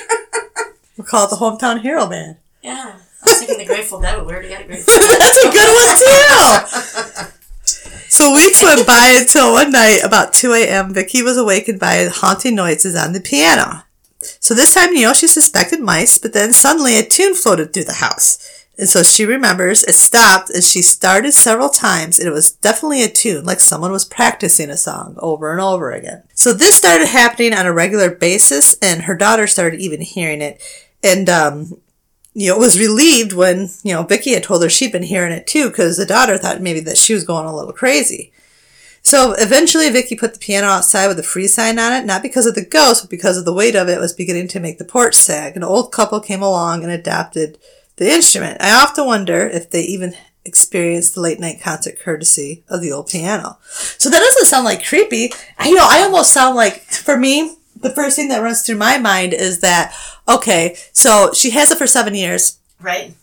We'll call it the hometown hero band. yeah. I was thinking the Grateful Dead, but we already got a Grateful Dead. That's a good one too. So weeks went by until one night, about 2 a.m., Vicky was awakened by haunting noises on the piano. So this time, you know, she suspected mice, but then suddenly a tune floated through the house. And so she remembers it stopped and she started several times and it was definitely a tune, like someone was practicing a song over and over again. So this started happening on a regular basis and her daughter started even hearing it. And, um, you know, was relieved when, you know, Vicky had told her she'd been hearing it too, because the daughter thought maybe that she was going a little crazy. So eventually Vicky put the piano outside with a free sign on it, not because of the ghost, but because of the weight of it was beginning to make the porch sag. An old couple came along and adopted the instrument. I often wonder if they even experienced the late night concert courtesy of the old piano. So that doesn't sound like creepy. I, you know, I almost sound like, for me, the first thing that runs through my mind is that, okay, so she has it for seven years Right?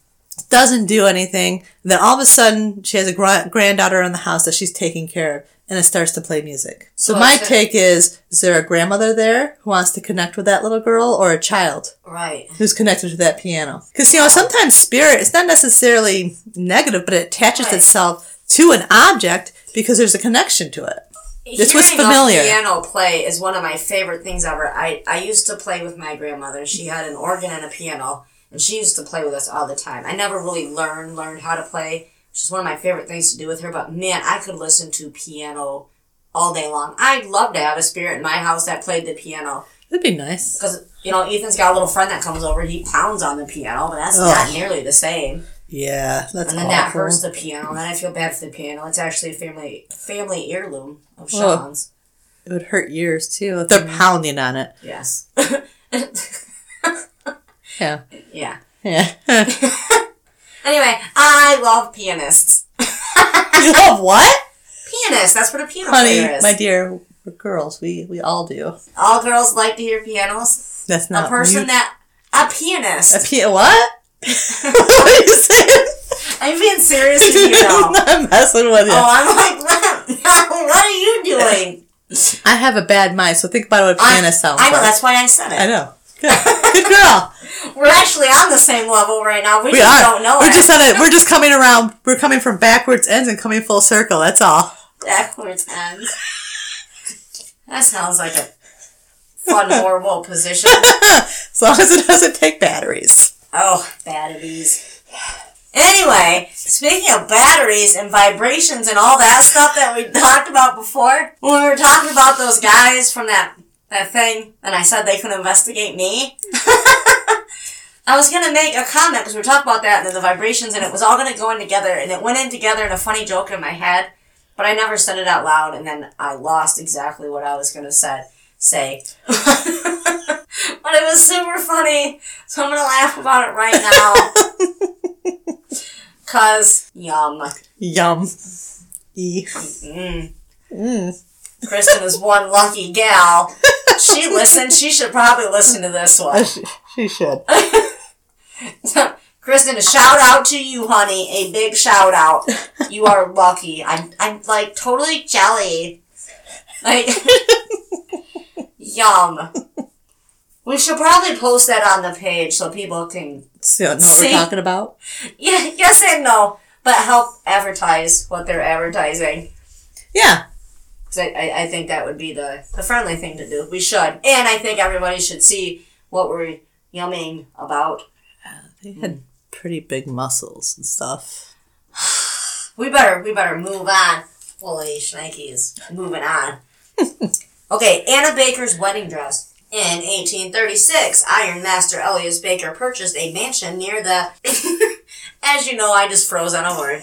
doesn't do anything. Then all of a sudden, she has a gra- granddaughter in the house that she's taking care of, and it starts to play music. So my take is: is there a grandmother there who wants to connect with that little girl, or a child Right. who's connected to that piano? Because you know, sometimes spirit it's not necessarily negative, but it attaches Right. itself to an object because there's a connection to it. This was familiar. A piano play is one of my favorite things ever. I, I used to play with my grandmother. She had an organ and a piano, and she used to play with us all the time. I never really learned learned how to play, which is one of my favorite things to do with her. But man, I could listen to piano all day long. I'd love to have a spirit in my house that played the piano. That'd be nice. Because, you know, Ethan's got a little friend that comes over, he pounds on the piano, but that's Ugh. not nearly the same. Yeah, that's And then that hurts the piano, and I feel bad for the piano. It's actually a family family heirloom of Ugh. Sean's. It would hurt yours too if they're pounding on it. Yes. Yeah, yeah. yeah. Anyway, I love pianists. you love what? Pianists, that's what a piano player Honey, is. my dear, we're girls. We we all do. All girls like to hear pianos. That's not a person you- that a pianist. a pia- what? What are you saying? I'm being serious with you now. I'm messing with you. Oh, I'm like, what, what are you doing? I have a bad mind, so think about what a I, pianist sounds I know, like. that's why I said it. I know. Good, good girl. We're actually on the same level right now. We, We just are. don't know we're it. just on a. We're just coming around. We're coming from backwards ends and coming full circle. That's all. backwards ends. That sounds like a fun, horrible position. As long as it doesn't take batteries. Oh, batteries. Anyway, speaking of batteries and vibrations and all that stuff that we talked about before, when we were talking about those guys from that that thing, and I said they could investigate me. I was gonna make a comment because we were talking about that and the vibrations, and it was all gonna go in together, and it went in together in a funny joke in my head, but I never said it out loud, and then I lost exactly what I was gonna say. Say, but it was super funny, so I'm gonna laugh about it right now. Cause yum. Yum. E. Mm. Mm. Kristen is one lucky gal. She listened. She should probably listen to this one. She, she should. Kristen, a shout out to you, honey. A big shout out. You are lucky. I'm, I'm like totally jelly. Like, yum. We should probably post that on the page so people can, know what See? we're talking about? yeah, yes and no, but help advertise what they're advertising. Yeah. Because I, I, I think that would be the, the friendly thing to do. We should. And I think everybody should see what we're yumming about. They had pretty big muscles and stuff. We better we better move on. Holy shnikes. Moving on. okay, Anna Baker's wedding dress. In 1836, Iron Master Elias Baker purchased a mansion near the. as you know, I just froze on a word.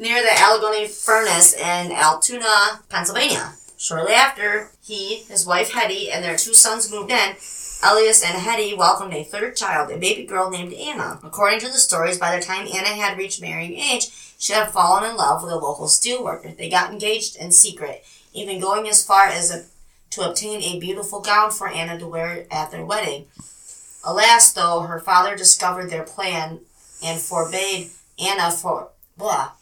near the Allegheny Furnace in Altoona, Pennsylvania. Shortly after, he, his wife Hetty, and their two sons moved in. Elias and Hetty welcomed a third child, a baby girl named Anna. According to the stories, by the time Anna had reached marrying age, she had fallen in love with a local steelworker. They got engaged in secret, even going as far as a, to obtain a beautiful gown for Anna to wear at their wedding. Alas, though, her father discovered their plan and forbade Anna for blah,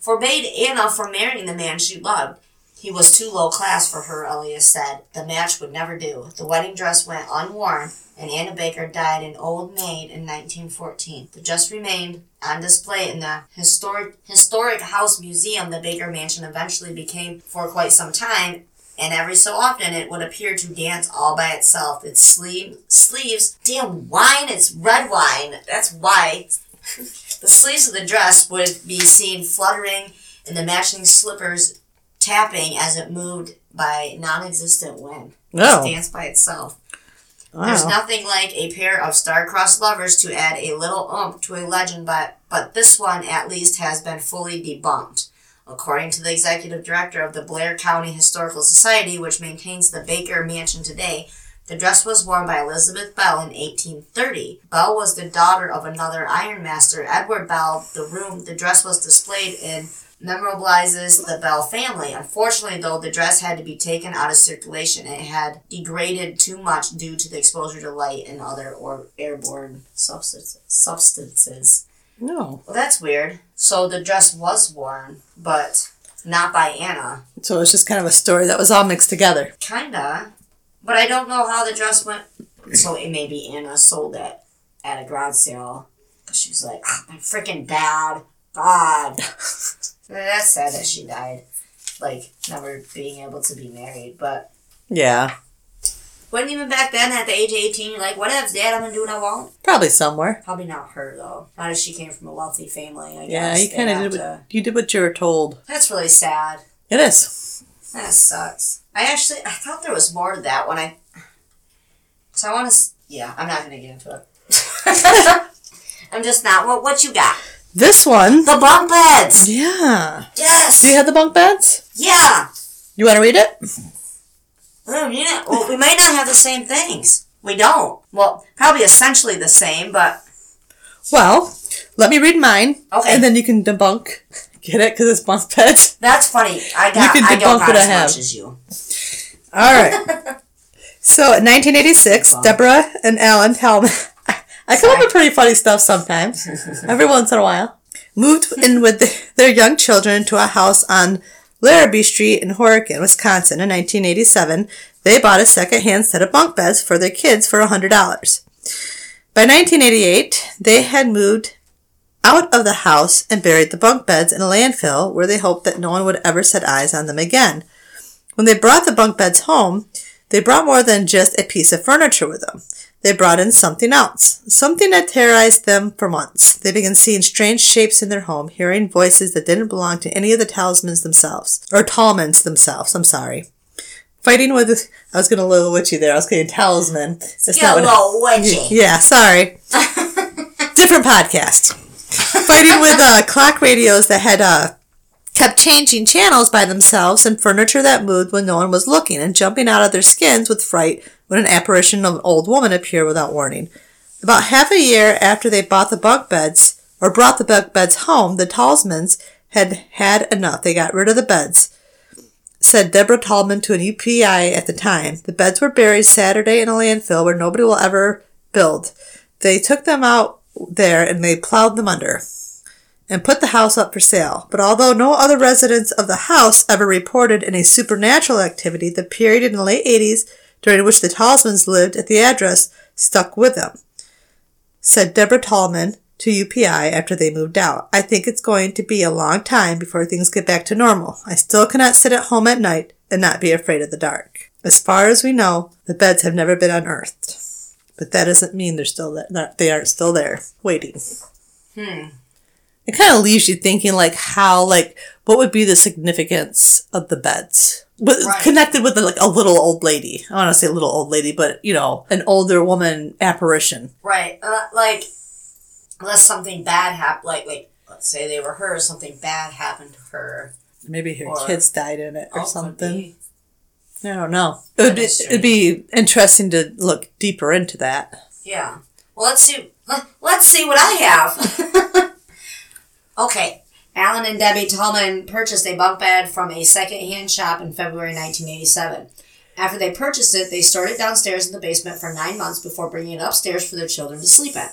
forbade Anna from marrying the man she loved. He was too low class for her, Elias said. The match would never do. The wedding dress went unworn, and Anna Baker died an old maid in 1914. The dress remained on display in the historic historic house museum. The Baker Mansion eventually became for quite some time, and every so often it would appear to dance all by itself. Its sleeve sleeves, damn wine, it's red wine. That's why. the sleeves of the dress would be seen fluttering and the matching slippers tapping as it moved by non-existent wind. No. Just oh. danced by itself. Wow. There's nothing like a pair of star-crossed lovers to add a little oomph to a legend, but but this one at least has been fully debunked. According to the executive director of the Blair County Historical Society, which maintains the Baker Mansion today, the dress was worn by Elizabeth Bell in 1830. Bell was the daughter of another ironmaster, Edward Bell. The room the dress was displayed in memorializes the Bell family. Unfortunately, though, the dress had to be taken out of circulation. It had degraded too much due to the exposure to light and other or airborne substances. No. Well, that's weird. So the dress was worn, but not by Anna. So it's just kind of a story that was all mixed together. Kinda. But I don't know how the dress went. So it may be Anna sold it at a garage sale. Because she was like, "Ah, my freaking dad. God. That's sad that she died. Like, never being able to be married. But Yeah. Wasn't even back then at the age of 18, you're like, whatever, dad, I'm going to do what I want. Probably somewhere. Probably not her, though. Not if she came from a wealthy family, I Yeah, guess. you kind of did to- what you did what you were told. That's really sad. It is. That sucks. I actually, I thought there was more to that when I. So I want to. Yeah, I'm not going to get into it. I'm just not. What What you got? This one. The bunk beds. Yeah. Yes. Do you have the bunk beds? yeah. You want to read it? Oh, yeah. Well, we may not have the same things. We don't. Well, probably essentially the same, but Well, let me read mine. Okay. And then you can debunk. Get it? Because it's bunk beds. that's funny. I got. You can I don't debunk got what I as have. much as you. All right. so in 1986, Debunk. Deborah and Alan Tallman. I come up with pretty funny stuff sometimes, every once in a while. Moved in with the, their young children to a house on Larrabee Street in Horicon, Wisconsin in 1987. They bought a second-hand set of bunk beds for their kids for $100. By 1988, they had moved out of the house and buried the bunk beds in a landfill where they hoped that no one would ever set eyes on them again. When they brought the bunk beds home, they brought more than just a piece of furniture with them. They brought in something else, something that terrorized them for months. They began seeing strange shapes in their home, hearing voices that didn't belong to any of the talismans themselves, or Tallmans themselves, I'm sorry. Fighting with, I was going to little witchy there, I was getting talisman. Get a what- little witchy. yeah, sorry. Different podcast. Fighting with uh, clock radios that had uh, kept changing channels by themselves and furniture that moved when no one was looking and jumping out of their skins with fright when an apparition of an old woman appeared without warning. About half a year after they bought the bunk beds, or brought the bunk beds home, the Talismans had had enough. They got rid of the beds said Deborah Tallman to an UPI at the time. The beds were buried Saturday in a landfill where nobody will ever build. They took them out there and they plowed them under and put the house up for sale. But although no other residents of the house ever reported any supernatural activity, the period in the late 80s during which the Talismans lived at the address stuck with them, said Deborah Tallman to UPI after they moved out. I think it's going to be a long time before things get back to normal. I still cannot sit at home at night and not be afraid of the dark. As far as we know, the beds have never been unearthed. But that doesn't mean they're still there. They aren't still there, waiting. Hmm. It kind of leaves you thinking, like, how, like, what would be the significance of the beds? But Right. connected with like a little old lady. I want to say a little old lady, but you know, an older woman apparition. Right. Uh, like, unless something bad happened, like, like, let's say they were her, something bad happened to her. Maybe her Or- kids died in it or Oh, something. I don't know. It would be, it'd be interesting to look deeper into that. Yeah. Well, let's see. Let, let's see what I have. okay. Alan and Debbie Tallman purchased a bunk bed from a second-hand shop in February 1987. After they purchased it, they stored it downstairs in the basement for nine months before bringing it upstairs for their children to sleep in.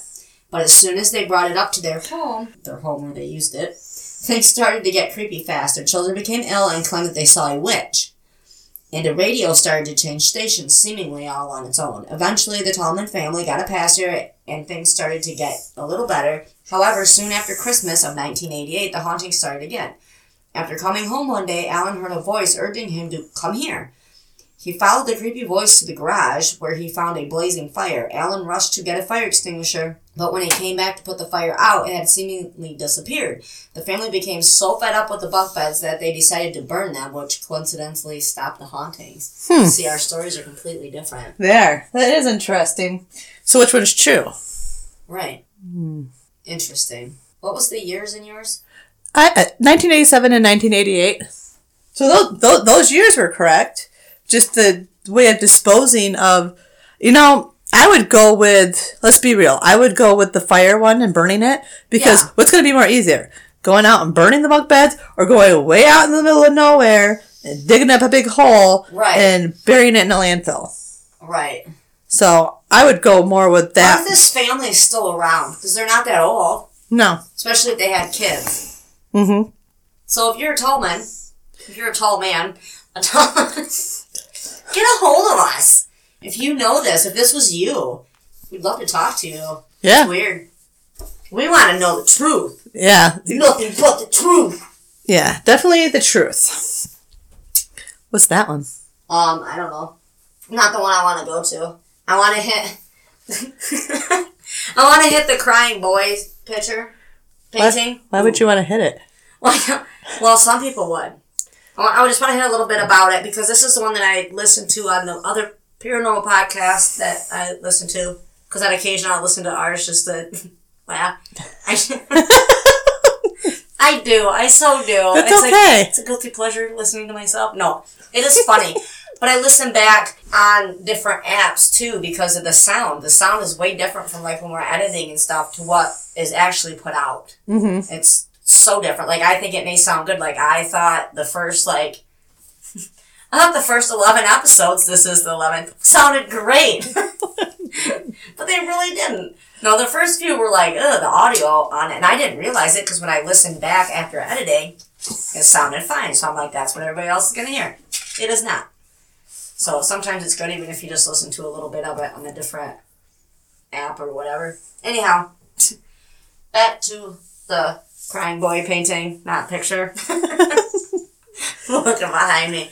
But as soon as they brought it up to their home, their home where they used it, things started to get creepy fast. Their children became ill and claimed that they saw a witch. And a radio started to change stations, seemingly all on its own. Eventually, the Tallman family got a pastor and things started to get a little better. However, soon after Christmas of 1988, the haunting started again. After coming home one day, Alan heard a voice urging him to come here. He followed the creepy voice to the garage, where he found a blazing fire. Alan rushed to get a fire extinguisher, but when he came back to put the fire out, it had seemingly disappeared. The family became so fed up with the bunk beds that they decided to burn them, which coincidentally stopped the hauntings. Hmm. See, our stories are completely different. There. That is interesting. So which one's true? Right. Interesting. What was the years in yours? I, uh, 1987 and 1988. So those, those, those years were correct. Just the way of disposing of, you know, I would go with, let's be real, I would go with the fire one and burning it because Yeah. what's going to be more easier? Going out and burning the bunk beds or going way out in the middle of nowhere and digging up a big hole Right. and burying it in a landfill? Right. So I would go more with What that. if this family's still around? Because they're not that old, no. especially if they had kids. Mm-hmm. So if you're a tall man, if you're a tall man, a tall, get a hold of us. If you know this, if this was you, we'd love to talk to you. Yeah. It's weird. We want to know the truth. Yeah. Nothing but the truth. Yeah. Definitely the truth. What's that one? Um, I don't know. Not the one I want to go to. I want to hit. I want to hit the crying boys picture painting. Why would you want to hit it? Well, well, some people would. I just want to hit a little bit about it because this is the one that I listened to on the other paranormal podcast that I listen to. Because on occasion I'll listen to ours just to laugh. I, I do. I so do. That's it's okay. Like, it's a guilty pleasure listening to myself. No, it is funny. But I listen back on different apps too because of the sound. The sound is way different from like when we're editing and stuff to what is actually put out. Mm-hmm. It's so different. Like I think it may sound good. Like I thought the first like I thought the first eleven episodes, this is the eleventh, sounded great. but they really didn't. No, the first few were like, ugh, the audio on it. And I didn't realize it because when I listened back after editing, it sounded fine. So I'm like, that's what everybody else is going to hear. It is not. So sometimes it's good even if you just listen to a little bit of it on a different app or whatever. Anyhow, back to the crying boy painting, not picture. Looking behind me.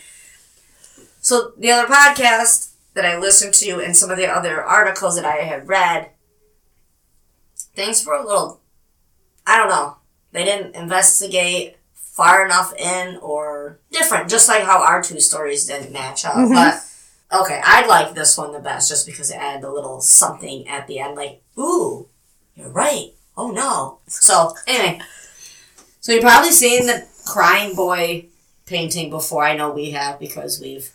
So the other podcast that I listened to and some of the other articles that I have read, things were a little, I don't know, they didn't investigate far enough in or different, just like how our two stories didn't match up. Mm-hmm. But okay, I like this one the best just because it added a little something at the end, like, ooh, you're right. Oh no. So anyway, so you've probably seen the crying boy painting before. I know we have because we've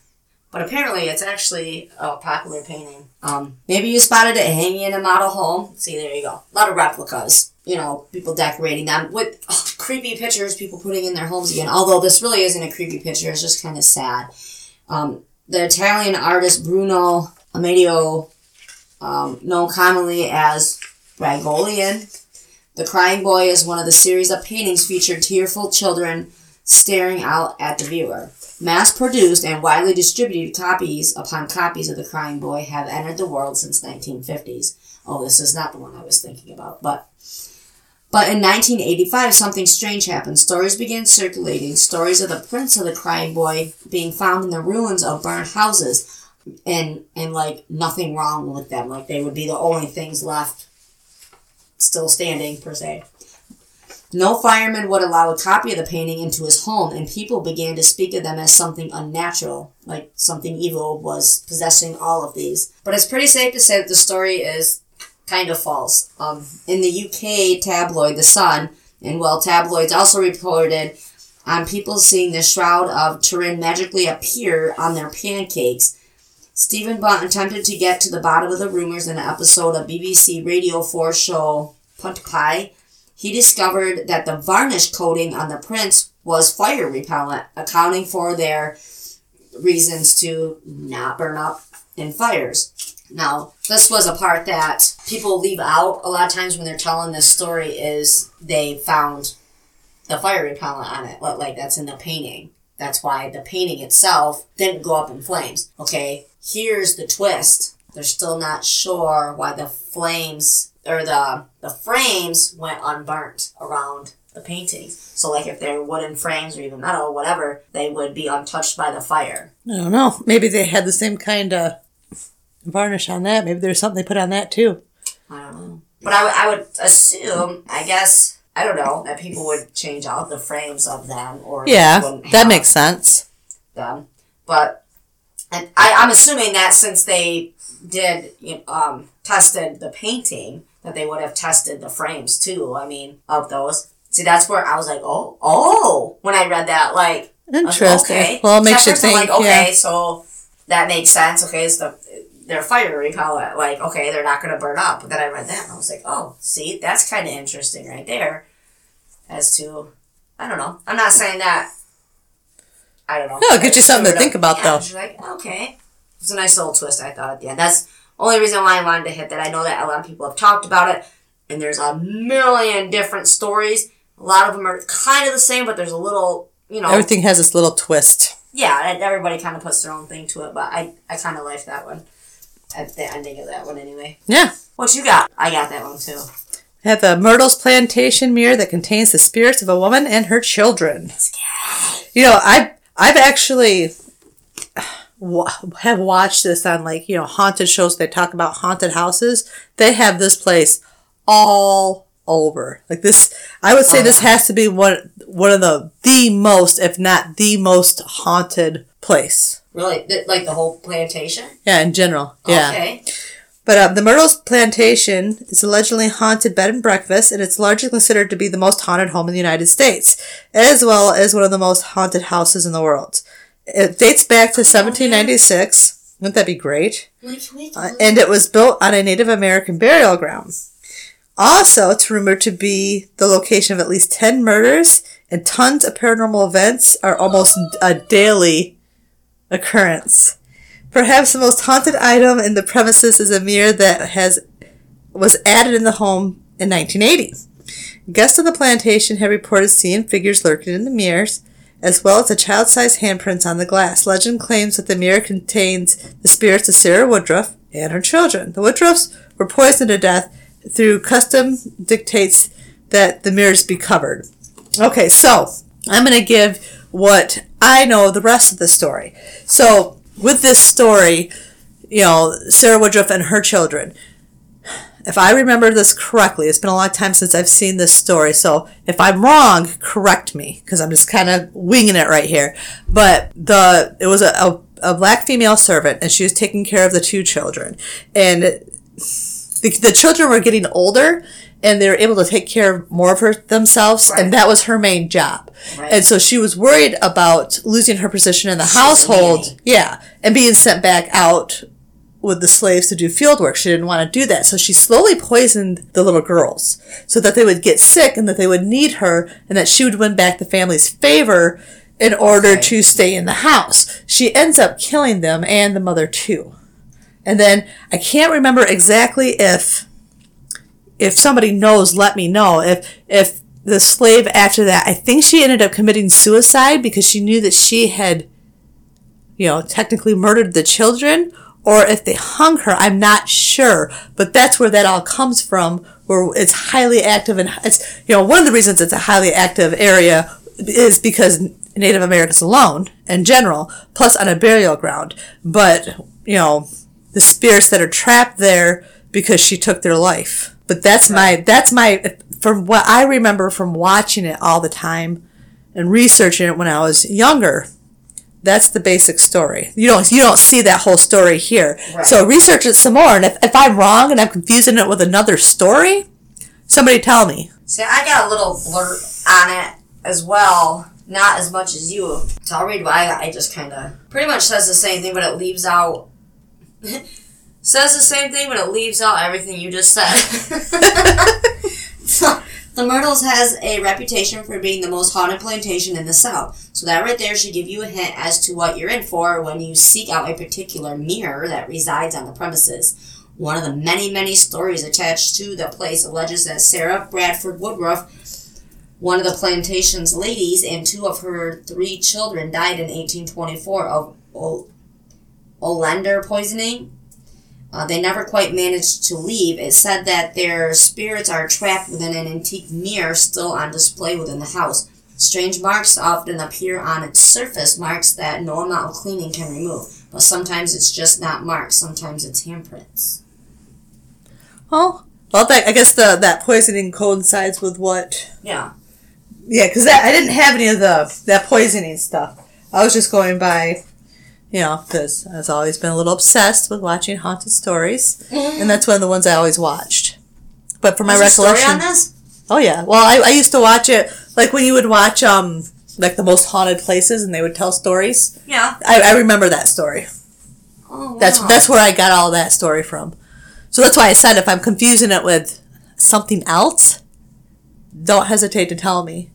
but apparently it's actually a popular painting. Um, maybe you spotted it hanging in a model home. See, there you go. A lot of replicas. You know, people decorating them with oh, creepy pictures, people putting in their homes again. Although this really isn't a creepy picture, it's just kind of sad. Um, the Italian artist Bruno Amadio, um, known commonly as Bragolian, the Crying Boy is one of the series of paintings featured tearful children staring out at the viewer. Mass produced and widely distributed copies upon copies of The Crying Boy have entered the world since 1950s. Oh, this is not the one I was thinking about, but but in 1985 something strange happened. Stories began circulating, stories of the prints of the crying boy being found in the ruins of burned houses and and like nothing wrong with them, like they would be the only things left still standing per se. No fireman would allow a copy of the painting into his home, and people began to speak of them as something unnatural, like something evil was possessing all of these. But it's pretty safe to say that the story is kind of false. Um, in the UK tabloid The Sun, and well, tabloids also reported on people seeing the Shroud of Turin magically appear on their pancakes. Stephen Punt attempted to get to the bottom of the rumors in an episode of BBC Radio 4 show Punt PI. He discovered that the varnish coating on the prints was fire repellent, accounting for their reasons to not burn up in fires. Now, this was a part that people leave out a lot of times when they're telling this story is they found the fire repellent on it. Like that's in the painting. That's why the painting itself didn't go up in flames. Okay, here's the twist. They're still not sure why the flames or the the frames went unburnt around the paintings. So like if they're wooden frames or even metal, whatever, they would be untouched by the fire. I don't know. Maybe they had the same kind of varnish on that. Maybe there's something they put on that too. I don't know. But I would- I would assume, I guess, I don't know, that people would change out the frames of them or Yeah, that makes sense. them. But and I, I'm assuming that since they did you know, um, tested the painting, that they would have tested the frames too. I mean, of those. See, that's where I was like, oh, oh, when I read that, like, Interesting. okay. Well, it makes So you I'm think. like, okay, yeah. so that makes sense. Okay, it's the their fire repellent. Like, okay, they're not going to burn up. But then I read that and I was like, oh, see, that's kind of interesting right there. As to, I don't know. I'm not saying that. I don't know. No, it gives you something to think about, Yeah, though. She's like, okay. It's a nice little twist, I thought, at the end. That's only reason why I wanted to hit that. I know that a lot of people have talked about it, and there's a million different stories. A lot of them are kind of the same, but there's a little, you know. Everything has this little twist. Yeah, and everybody kind of puts their own thing to it, but I, I kind of liked that one. At the ending of that one, anyway. Yeah. What you got? I got that one too. I have the Myrtles Plantation mirror that contains the spirits of a woman and her children. You know, I I've actually have watched this on like you know haunted shows. They talk about haunted houses. They have this place all over. Like this, I would say this has to be one one of the the most, if not the most haunted place. Really, like the whole plantation. Yeah, in general. Yeah. Okay. But uh, the Myrtles Plantation is allegedly haunted bed and breakfast, and it's largely considered to be the most haunted home in the United States, as well as one of the most haunted houses in the world. It dates back to 1796. Wouldn't that be great? Uh, and it was built on a Native American burial ground. Also, it's rumored to be the location of at least 10 murders, and tons of paranormal events are almost a daily occurrence. Perhaps the most haunted item in the premises is a mirror that has was added in the home in 1980. Guests of the plantation have reported seeing figures lurking in the mirrors, as well as a child-sized handprints on the glass. Legend claims that the mirror contains the spirits of Sarah Woodruff and her children. The Woodruffs were poisoned to death through custom dictates that the mirrors be covered. Okay, so I'm going to give what I know the rest of the story. So with this story, you know, Sarah Woodruff and her children. If I remember this correctly, it's been a long time since I've seen this story. So if I'm wrong, correct me because I'm just kind of winging it right here. But the it was a, a, a black female servant, and she was taking care of the two children, and the, the children were getting older and they were able to take care of more of her themselves Right. and that was her main job Right. and so she was worried about losing her position in the She's household yeah and being sent back out with the slaves to do field work she didn't want to do that so she slowly poisoned the little girls so that they would get sick and that they would need her and that she would win back the family's favor in order Okay. to stay in the house she ends up killing them and the mother too and then I can't remember exactly if if somebody knows, let me know. If if the slave after that, I think she ended up committing suicide because she knew that she had, you know, technically murdered the children, or if they hung her. I'm not sure, but that's where that all comes from. Where it's highly active and it's you know one of the reasons it's a highly active area is because Native Americans alone in general, plus on a burial ground. But you know the spirits that are trapped there because she took their life. But that's my that's my from what I remember from watching it all the time and researching it when I was younger. That's the basic story. You don't you don't see that whole story here. Right. So research it some more and if, if I'm wrong and I'm confusing it with another story, somebody tell me. See, I got a little blurb on it as well. Not as much as you. So I'll read I. I just kind of pretty much says the same thing, but it leaves out. says the same thing, but it leaves out everything you just said. so, The Myrtles has a reputation for being the most haunted plantation in the South. So that right there should give you a hint as to what you're in for when you seek out a particular mirror that resides on the premises. One of the many, many stories attached to the place alleges that Sarah Bradford Woodruff, one of the plantation's ladies, and two of her three children died in 1824 of Ol- oleander poisoning. Uh, they never quite managed to leave. It said that their spirits are trapped within an antique mirror still on display within the house. Strange marks often appear on its surface, marks that no amount of cleaning can remove. But sometimes it's just not marks, sometimes it's handprints. Oh, well, that, I guess the that poisoning coincides with what. Yeah. Yeah, because I didn't have any of the that poisoning stuff. I was just going by, you know, because I've always been a little obsessed with watching haunted stories, and that's one of the ones I always watched. But for my There's a story recollection, on this? oh yeah, well I, I used to watch it like when you would watch um like the most haunted places, and they would tell stories. Yeah. I, I remember that story. Oh, wow. That's that's where I got all that story from. So that's why I said if I'm confusing it with something else, don't hesitate to tell me.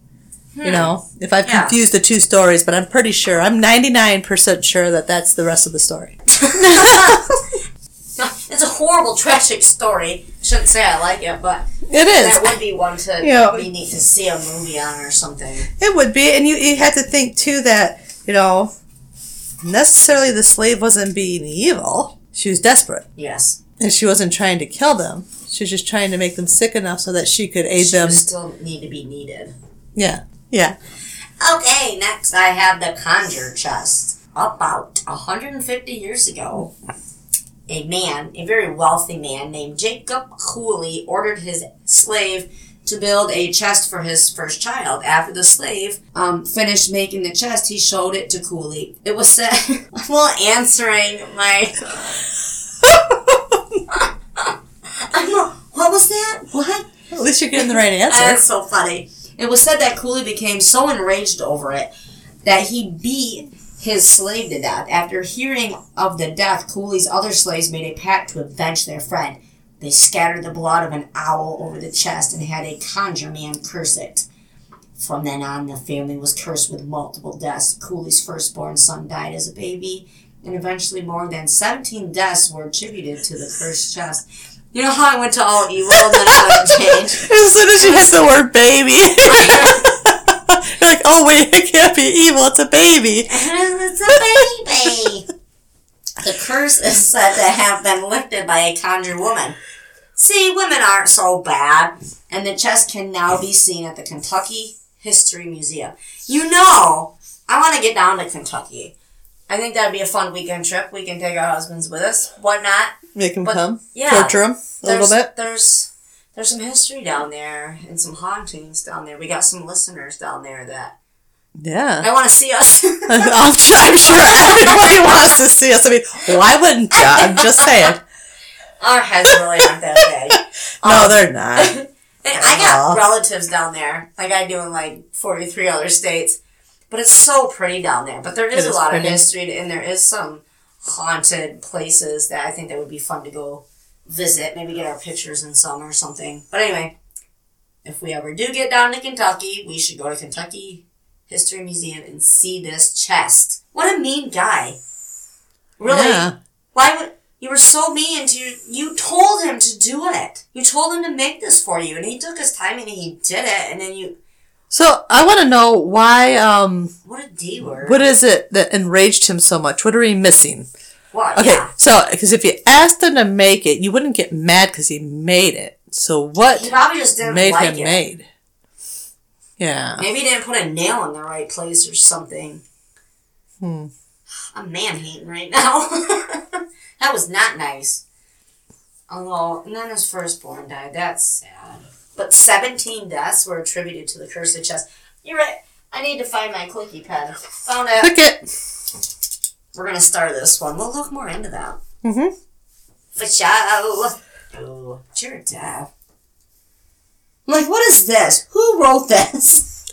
You know, if I've Hmm. Yeah. confused the two stories, but I'm pretty sure, I'm 99% sure that that's the rest of the story. It's a horrible, tragic story. Shouldn't say I like it, but It is. that would be one to Yeah. be neat to see a movie on or something. It would be. And you, you have to think, too, that, you know, necessarily the slave wasn't being evil. She was desperate. Yes. And she wasn't trying to kill them. She was just trying to make them sick enough so that she could aid She them. still need to be needed. Yeah. Yeah. Okay, next I have the conjure chest. About 150 years ago, a man, a very wealthy man named Jacob Cooley, ordered his slave to build a chest for his first child. After the slave um, finished making the chest, he showed it to Cooley. It was said, while answering my. I'm what was that? What? At least you're getting the right answer. That's so funny. It was said that Cooley became so enraged over it that he beat his slave to death. After hearing of the death, Cooley's other slaves made a pact to avenge their friend. They scattered the blood of an owl over the chest and had a conjure man curse it. From then on, the family was cursed with multiple deaths. Cooley's firstborn son died as a baby, and eventually more than 17 deaths were attributed to the cursed chest. You know how I went to all evil and then I went changed? As soon as you hit the word baby, you're like, oh wait, it can't be evil. It's a baby. it's a baby. the curse is said to have been lifted by a conjured woman. See, women aren't so bad, and the chest can now be seen at the Kentucky History Museum. You know, I want to get down to Kentucky. I think that'd be a fun weekend trip. We can take our husbands with us. whatnot. Make But, come. yeah, Torture them a little bit. There's there's some history down there and some hauntings down there. We got some listeners down there that Yeah. I want to see us. I'm, sure, I'm sure everybody wants to see us. I mean, why wouldn't you? I'm just saying. Our heads really aren't that big. No, Um, they're not. I got relatives down there, like I do in like 43 other states. But it's so pretty down there. But there is It a lot pretty. of history, and there is some haunted places that I think that would be fun to go visit. Maybe get our pictures in some or something. But anyway, if we ever do get down to Kentucky, we should go to Kentucky History Museum and see this chest. What a mean guy. Really? Yeah. Why would you were so mean to you you told him to do it. You told him to make this for you and he took his time and he did it and then you So I want to know why. Um, what a D word. what is it that enraged him so much? What are we missing? What? Okay, Yeah. so because if you asked him to make it, you wouldn't get mad because he made it. So what He probably just didn't made like him it. made? Yeah. Maybe he didn't put a nail in the right place or something. Hmm. I'm man hating right now. that was not nice. Although, and then his firstborn died. That's sad. But 17 deaths were attributed to the cursed chest. You're right. I need to find my clicky pen. Found it. Click it. We're gonna start this one. We'll look more into that. Mm-hmm. For show. Oh, sure, Dad. I'm like, what is this? Who wrote this?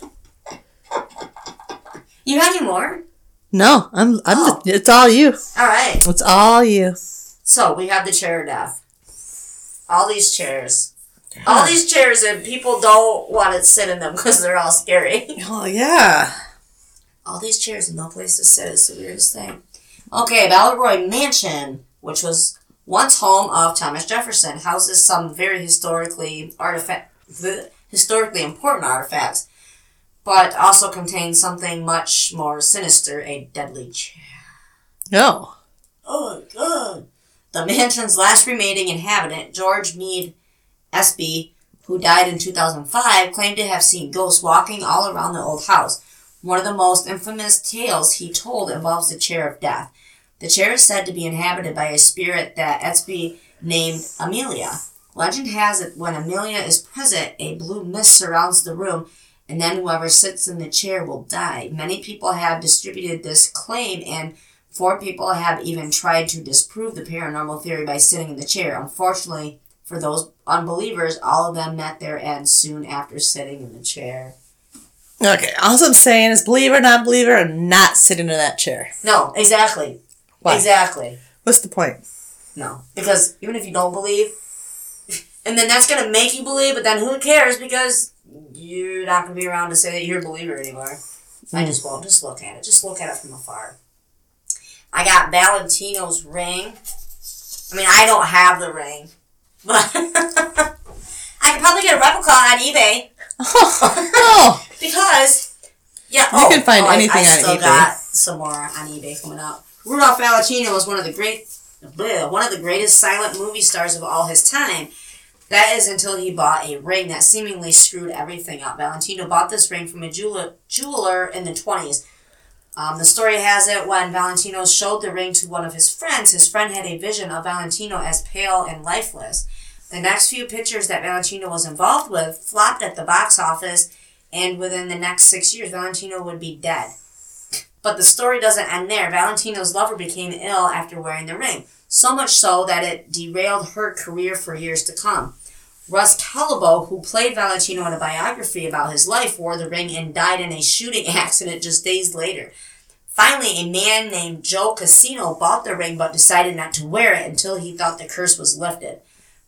you have any more? No, I'm. I'm. Oh. Just, it's all you. All right. It's all you. So we have the chair of death. All these chairs. All these chairs and people don't want to sit in them because they're all scary. Oh yeah. All these chairs and no place to sit is the weirdest thing. Okay, Baleroy Mansion, which was once home of Thomas Jefferson, houses some very historically artifact, historically important artifacts, but also contains something much more sinister: a deadly chair. No. Oh my god! The mansion's last remaining inhabitant, George Meade Easby, who died in 2005, claimed to have seen ghosts walking all around the old house. One of the most infamous tales he told involves the chair of death. The chair is said to be inhabited by a spirit that Easby named Amelia. Legend has it when Amelia is present, a blue mist surrounds the room, and then whoever sits in the chair will die. Many people have distributed this claim, and four people have even tried to disprove the paranormal theory by sitting in the chair. Unfortunately, for those unbelievers, all of them met their end soon after sitting in the chair. Okay. All I'm saying is, believer, not believer, I'm not sitting in that chair. No, exactly. Why? Exactly. What's the point? No. Because even if you don't believe, and then that's going to make you believe, but then who cares because you're not going to be around to say that you're a believer anymore. I hmm. just won't. Just look at it. Just look at it from afar. I got Valentino's ring. I mean, I don't have the ring, but I could probably get a replica on eBay oh. because yeah, You oh, can find oh, anything I, on still eBay. got some more on eBay coming up. Rudolph Valentino was one of the great, bleh, one of the greatest silent movie stars of all his time. That is until he bought a ring that seemingly screwed everything up. Valentino bought this ring from a jeweler, jeweler in the twenties. Um, the story has it when Valentino showed the ring to one of his friends, his friend had a vision of Valentino as pale and lifeless. The next few pictures that Valentino was involved with flopped at the box office, and within the next six years, Valentino would be dead. But the story doesn't end there. Valentino's lover became ill after wearing the ring, so much so that it derailed her career for years to come. Russ Columbo, who played Valentino in a biography about his life, wore the ring and died in a shooting accident just days later. Finally, a man named Joe Casino bought the ring but decided not to wear it until he thought the curse was lifted.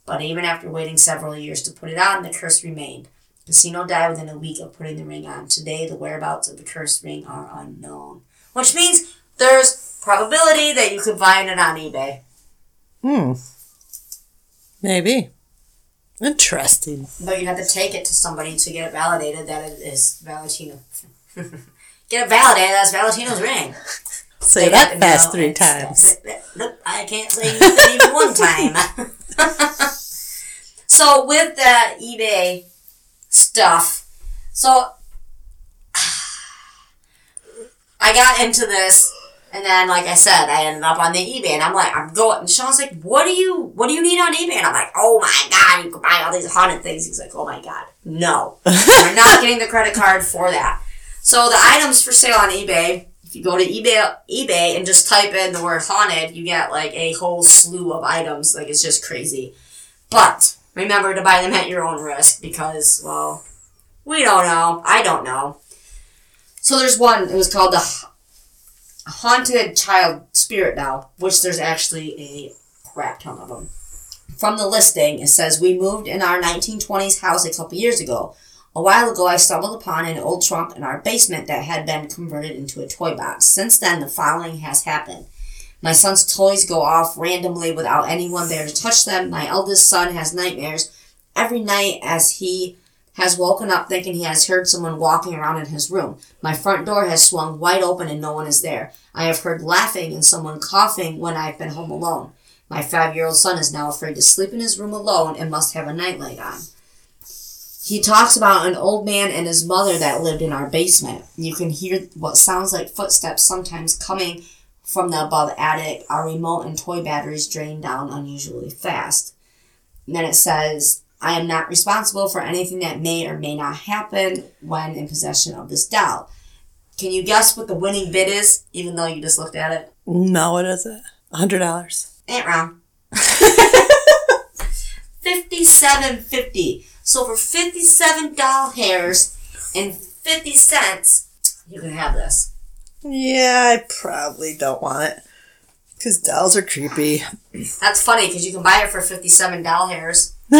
But even after waiting several years to put it on, the curse remained. Casino died within a week of putting the ring on. Today, the whereabouts of the cursed ring are unknown. Which means there's probability that you could find it on eBay. Hmm. Maybe. Interesting. But you have to take it to somebody to get it validated that it is Valentino. get it validated that's Valentino's ring. Say that fast three times. Nope, I can't say even one time. so with the eBay stuff, so I got into this, and then like I said, I ended up on the eBay, and I'm like, I'm going. And Sean's like, "What do you, what do you need on eBay?" And I'm like, "Oh my god, you can buy all these haunted things." He's like, "Oh my god, no, you're not getting the credit card for that." So the items for sale on eBay, you go to eBay, eBay and just type in the word haunted, you get like a whole slew of items. Like it's just crazy. But remember to buy them at your own risk because, well, we don't know. I don't know. So there's one. It was called the Haunted Child Spirit Doll, which there's actually a crap ton of them. From the listing, it says we moved in our 1920s house a couple years ago. A while ago, I stumbled upon an old trunk in our basement that had been converted into a toy box. Since then, the following has happened. My son's toys go off randomly without anyone there to touch them. My eldest son has nightmares every night as he has woken up thinking he has heard someone walking around in his room. My front door has swung wide open and no one is there. I have heard laughing and someone coughing when I've been home alone. My five year old son is now afraid to sleep in his room alone and must have a nightlight on. He talks about an old man and his mother that lived in our basement. You can hear what sounds like footsteps sometimes coming from the above attic. Our remote and toy batteries drain down unusually fast. And then it says, I am not responsible for anything that may or may not happen when in possession of this doll. Can you guess what the winning bid is, even though you just looked at it? No, what is it? A hundred dollars. Ain't wrong. Fifty-seven fifty. So for fifty-seven doll hairs and fifty cents, you can have this. Yeah, I probably don't want it. Because dolls are creepy. That's funny because you can buy it for fifty-seven doll hairs, oh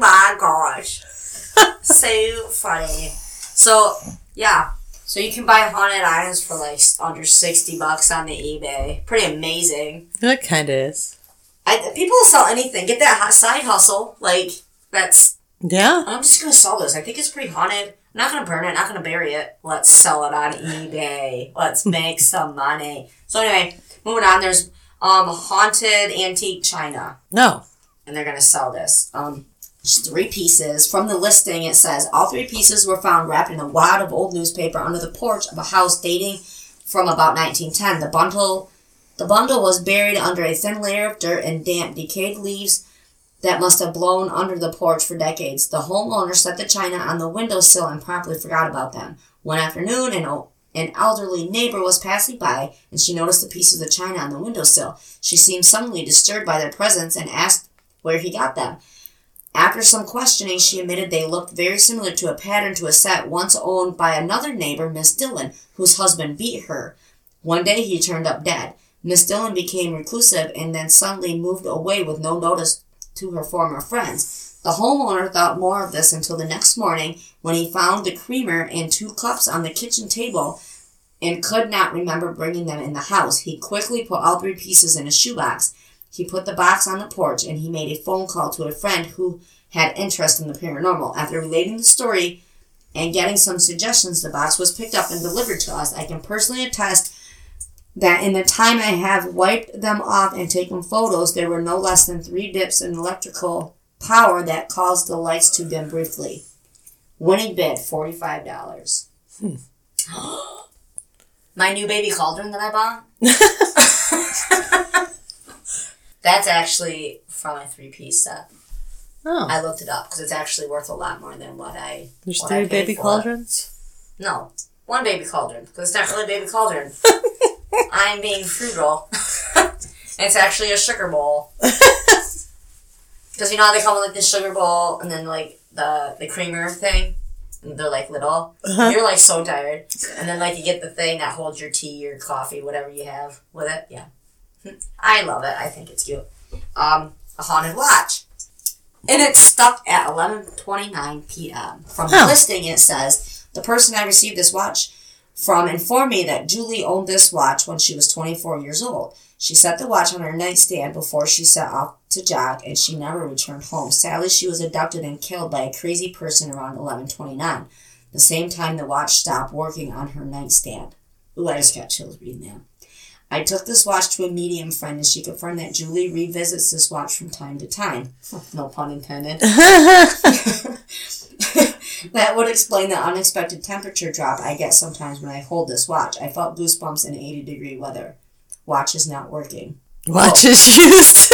my gosh. so funny. So, yeah. So you can buy haunted items for like under 60 bucks on the eBay. Pretty amazing. It kind of is. I, people will sell anything. Get that hot side hustle. Like, that's. Yeah. I'm just to sell this. I think it's pretty haunted. I'm not to burn it. Not to bury it. Let's sell it on eBay. Let's make some money. So, anyway, moving on. There's um haunted antique china No. and they're to sell this. Um, three pieces. From the listing, it says all three pieces were found wrapped in a wad of old newspaper under the porch of a house dating from about 1910. The bundle, the bundle was buried under a thin layer of dirt and damp, decayed leaves that must have blown under the porch for decades. The homeowner set the china on the windowsill and promptly forgot about them. One afternoon, an, an elderly neighbor was passing by, and she noticed the pieces of china on the windowsill. She seemed suddenly disturbed by their presence and asked where he got them. After some questioning, she admitted they looked very similar to a pattern to a set once owned by another neighbor, Miss Dillon, whose husband beat her. One day he turned up dead. Miss Dillon became reclusive and then suddenly moved away with no notice to her former friends. The homeowner thought more of this until the next morning when he found the creamer and two cups on the kitchen table and could not remember bringing them in the house. He quickly put all three pieces in a shoebox. He put the box on the porch and he made a phone call to a friend who had interest in the paranormal. After relating the story and getting some suggestions, the box was picked up and delivered to us. I can personally attest that in the time I have wiped them off and taken photos, there were no less than three dips in electrical power that caused the lights to dim briefly. Winning bid $45. Hmm. My new baby cauldron that I bought. That's actually from my three piece set. Oh. I looked it up because it's actually worth a lot more than what I. There's what three paid baby it. cauldrons. No, one baby cauldron because it's not really a baby cauldron. I'm being frugal. it's actually a sugar bowl. Because you know how they come with like the sugar bowl and then like the the creamer thing, and they're like little. Uh-huh. You're like so tired, and then like you get the thing that holds your tea or coffee, whatever you have with it. Yeah, I love it. I think it's cute. Um, a haunted watch. And it's stuck at 11:29 p.m. From the listing, it says the person I received this watch from informed me that Julie owned this watch when she was 24 years old. She set the watch on her nightstand before she set off to jog, and she never returned home. Sadly, she was abducted and killed by a crazy person around 11:29, the same time the watch stopped working on her nightstand. Ooh, I just got chills reading that. I took this watch to a medium friend, and she confirmed that Julie revisits this watch from time to time. no pun intended. that would explain the unexpected temperature drop I get sometimes when I hold this watch. I felt goosebumps in 80 degree weather. Watch is not working. Watch oh. is used.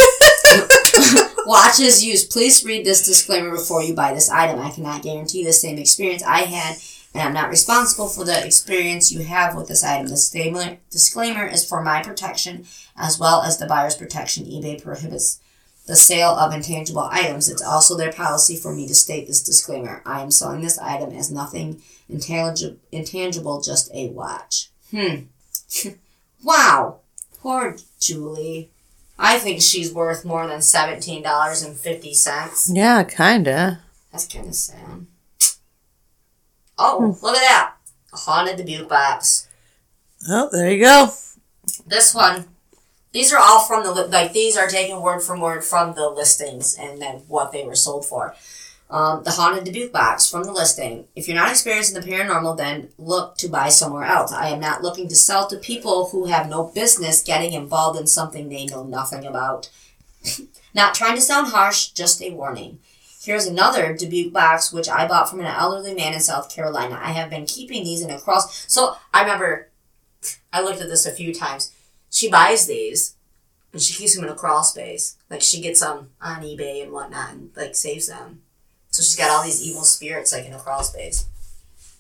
Watch is used. Please read this disclaimer before you buy this item. I cannot guarantee the same experience I had, and I'm not responsible for the experience you have with this item. The disclaimer, disclaimer is for my protection as well as the buyer's protection. eBay prohibits the sale of intangible items. It's also their policy for me to state this disclaimer. I am selling this item as nothing intangible, intangible just a watch. Hmm. wow. Poor Julie. I think she's worth more than seventeen dollars and fifty cents. yeah, kinda. That's kind of sad. Oh, look at that! A haunted dybbuk box. Oh, there you go. This one. These are all from the li- like. These are taken word for word from the listings and then what they were sold for. Um, the haunted dybbuk box from the listing. If you're not experiencing the paranormal, then look to buy somewhere else. I am not looking to sell to people who have no business getting involved in something they know nothing about. not trying to sound harsh, just a warning. Here's another dybbuk box, which I bought from an elderly man in South Carolina. I have been keeping these in a cross. So I remember, I looked at this a few times. She buys these, and she keeps them in a crawl space. Like she gets them on eBay and whatnot, and like saves them. So she's got all these evil spirits like in a crawl space.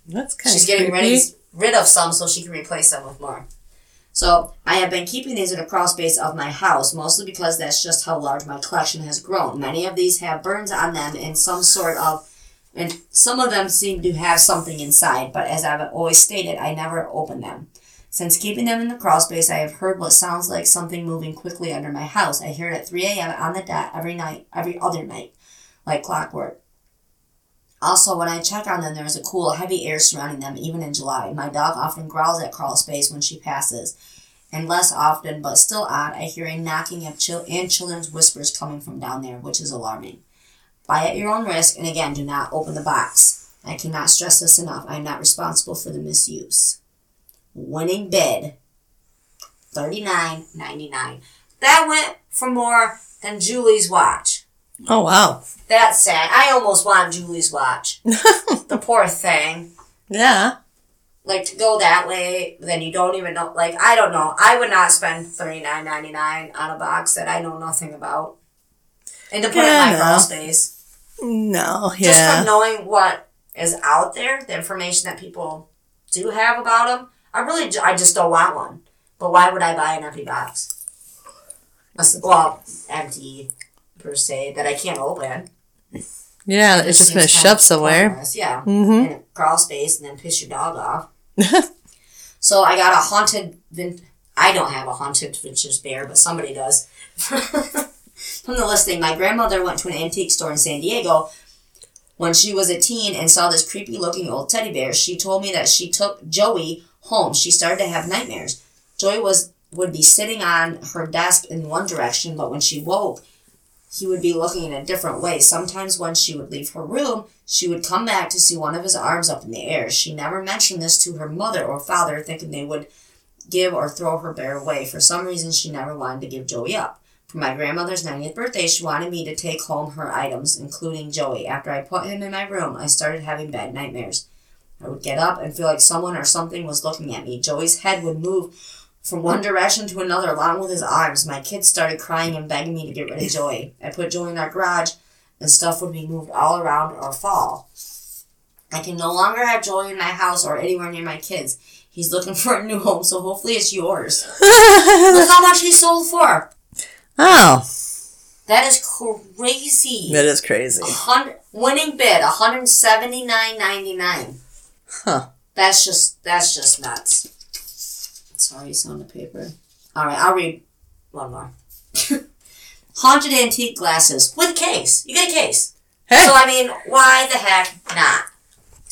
That's kind She's of She's getting rid, rid of some so she can replace them with more. So I have been keeping these in a crawl space of my house, mostly because that's just how large my collection has grown. Many of these have burns on them and some sort of and some of them seem to have something inside, but as I've always stated, I never open them. Since keeping them in the crawl space, I have heard what sounds like something moving quickly under my house. I hear it at 3 a.m. on the dot every night, every other night, like clockwork. Also, when I check on them, there is a cool, heavy air surrounding them, even in July. My dog often growls at crawl space when she passes, and less often, but still odd, I hear a knocking of chil- and children's whispers coming from down there, which is alarming. Buy at your own risk, and again, do not open the box. I cannot stress this enough. I am not responsible for the misuse. Winning bid, thirty nine ninety nine. That went for more than Julie's watch. Oh wow. That's sad. I almost want Julie's watch. the poor thing. Yeah. Like to go that way, then you don't even know. Like I don't know. I would not spend thirty nine ninety nine on a box that I know nothing about, and to put Yeah, in my no. crawl space. No. Just Yeah. from knowing what is out there, the information that people do have about them, I really, I just don't want one. But why would I buy an empty box? Well, empty per se that I can't open. Yeah. It's just gonna shove somewhere. pointless, Yeah. Mm-hmm. In crawl space and then piss your dog off. So I got a haunted. Vin- I don't have a haunted vintage bear, but somebody does. From the listing, my grandmother went to an antique store in San Diego when she was a teen and saw this creepy looking old teddy bear. She told me that she took Joey home. She started to have nightmares. Joey was would be sitting on her desk in one direction, but when she woke, he would be looking in a different way. Sometimes when she would leave her room, she would come back to see one of his arms up in the air. She never mentioned this to her mother or father, thinking they would give or throw her bear away. For some reason, she never wanted to give Joey up. For my grandmother's 90th birthday, she wanted me to take home her items, including Joey. After I put him in my room, I started having bad nightmares. I would get up and feel like someone or something was looking at me. Joey's head would move from one direction to another along with his arms. My kids started crying and begging me to get rid of Joey. I put Joey in our garage and stuff would be moved all around or fall. I can no longer have Joey in my house or anywhere near my kids. He's looking for a new home, so hopefully it's yours. Look how much he sold for. oh, That is crazy. that is crazy. Winning bid, one hundred seventy nine ninety nine. Huh. That's just that's just nuts. Sorry, it's on the paper. All right, I'll read one more. Haunted antique glasses with case. You get a case. Hey. So I mean, why the heck not?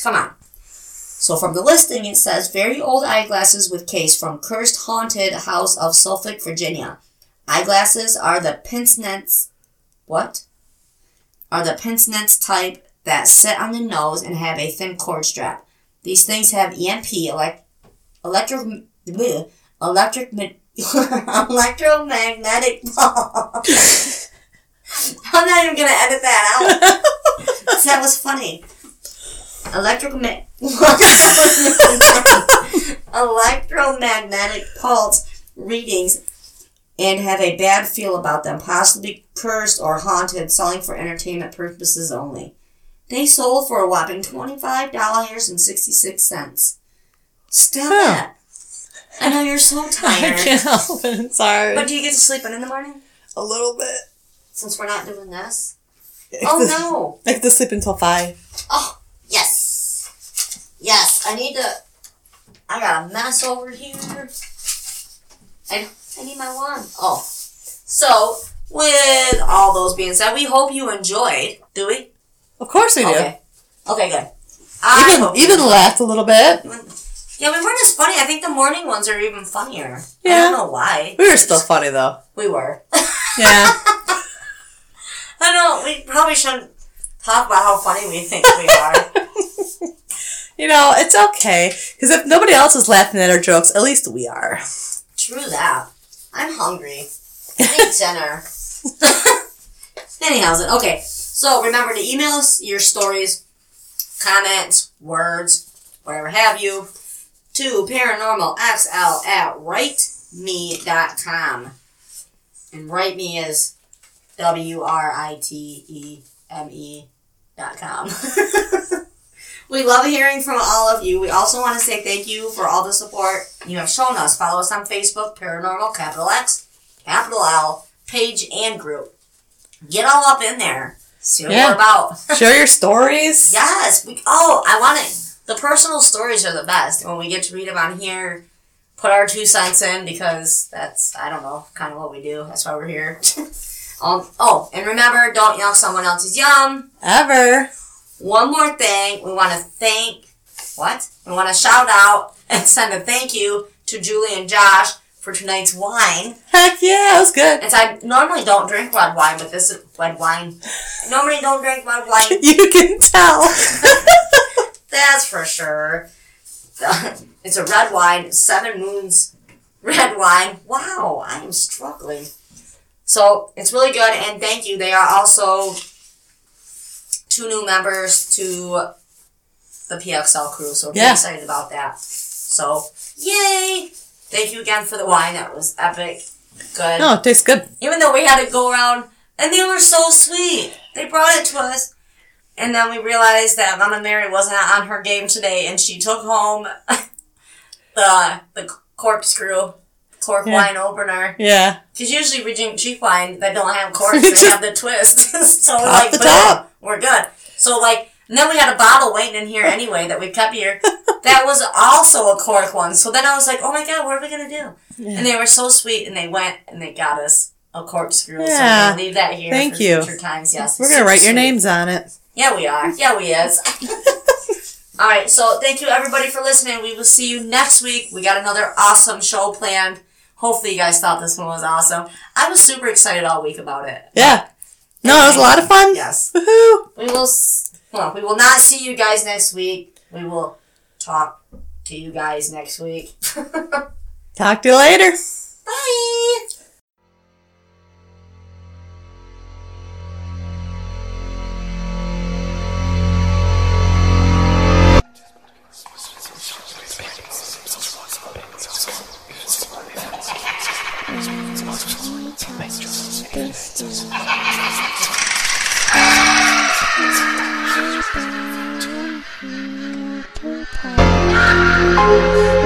Come on. So from the listing, it says very old eyeglasses with case from Cursed Haunted House of Suffolk, Virginia. Eyeglasses are the pince nez. What? Are the pince nez type that sit on the nose and have a thin cord strap. These things have EMP, elect, electro, electric, ma- electromagnetic pulse. I'm not even gonna edit that out. that was funny. Electromagnetic, electromagnetic pulse readings and have a bad feel about them, possibly cursed or haunted, selling for entertainment purposes only. They sold for a whopping $25.66. Stop Huh. that. I know you're so tired. I tired. can't help it. Sorry. But do you get to sleep in in the morning? a little bit. Since we're not doing this? I Oh have no. I have to sleep until five. Oh, yes. Yes, I need to. I got a mess over here. I, I need my wand. Oh. So, with all those being said, we hope you enjoyed. Do we? Of course we do. Okay. Okay, good. I Even even laughed a little bit. Yeah, we weren't as funny. I think the morning ones are even funnier. Yeah. I don't know why. We were still funny though. We were. Yeah. I know. We probably shouldn't talk about how funny we think we are. you know, it's okay. Because if nobody else is laughing at our jokes, at least we are. True that. I'm hungry. I need dinner. Anyhow, okay. So remember to email us your stories, comments, words, whatever have you, to paranormalxl at writeme.com. And write me is W R I T E M E dot com. we love hearing from all of you. We also want to say thank you for all the support you have shown us. Follow us on Facebook, Paranormal, capital X, capital L, page and group. Get all up in there. See what Yeah. we're about. Share your stories. Yes. We, oh, I want it. Personal stories are the best. When we get to read them on here, put our two cents in because that's I don't know, kind of what we do. That's why we're here. um, oh, and remember, don't yuck someone else's yum. Ever. One more thing, we want to thank what? We want to shout out and send a thank you to Julie and Josh for tonight's wine. Heck yeah, it was good. And so I normally don't drink red wine, but this is red wine. I normally don't drink red wine. You can tell. That's for sure. It's a red wine, Seven Moons red wine. Wow, I am struggling. So it's really good, and thank you. They are also two new members to the PXL crew, so we're Yeah. excited about that. So yay! Thank you again for the wine. That was epic. Good. No, it tastes good. Even though we had to go around, and they were so sweet. They brought it to us. And then we realized that Mama Mary wasn't on her game today, and she took home the the corkscrew cork Yeah. wine opener. Yeah. Because usually we drink cheap wine that don't have corks, they have the twist. so we're Off like, top. we're good. So like, and then we had a bottle waiting in here anyway that we kept here. that was also a cork one. So then I was like, oh my god, what are we gonna do? Yeah. And they were so sweet, and they went and they got us a corkscrew. So we're Yeah. gonna leave that here. Thank for you. Future times, yes. We're gonna write your names on it. Yeah, we are. Yeah, we is. All right, so thank you everybody for listening. We will see you next week. We got another awesome show planned. Hopefully, you guys thought this one was awesome. I was super excited all week about it. Yeah. No, it was a lot of fun. Yes. Woohoo. We will. s- Well, we will not see you guys next week. We will talk to you guys next week. Talk to you later. Bye. Música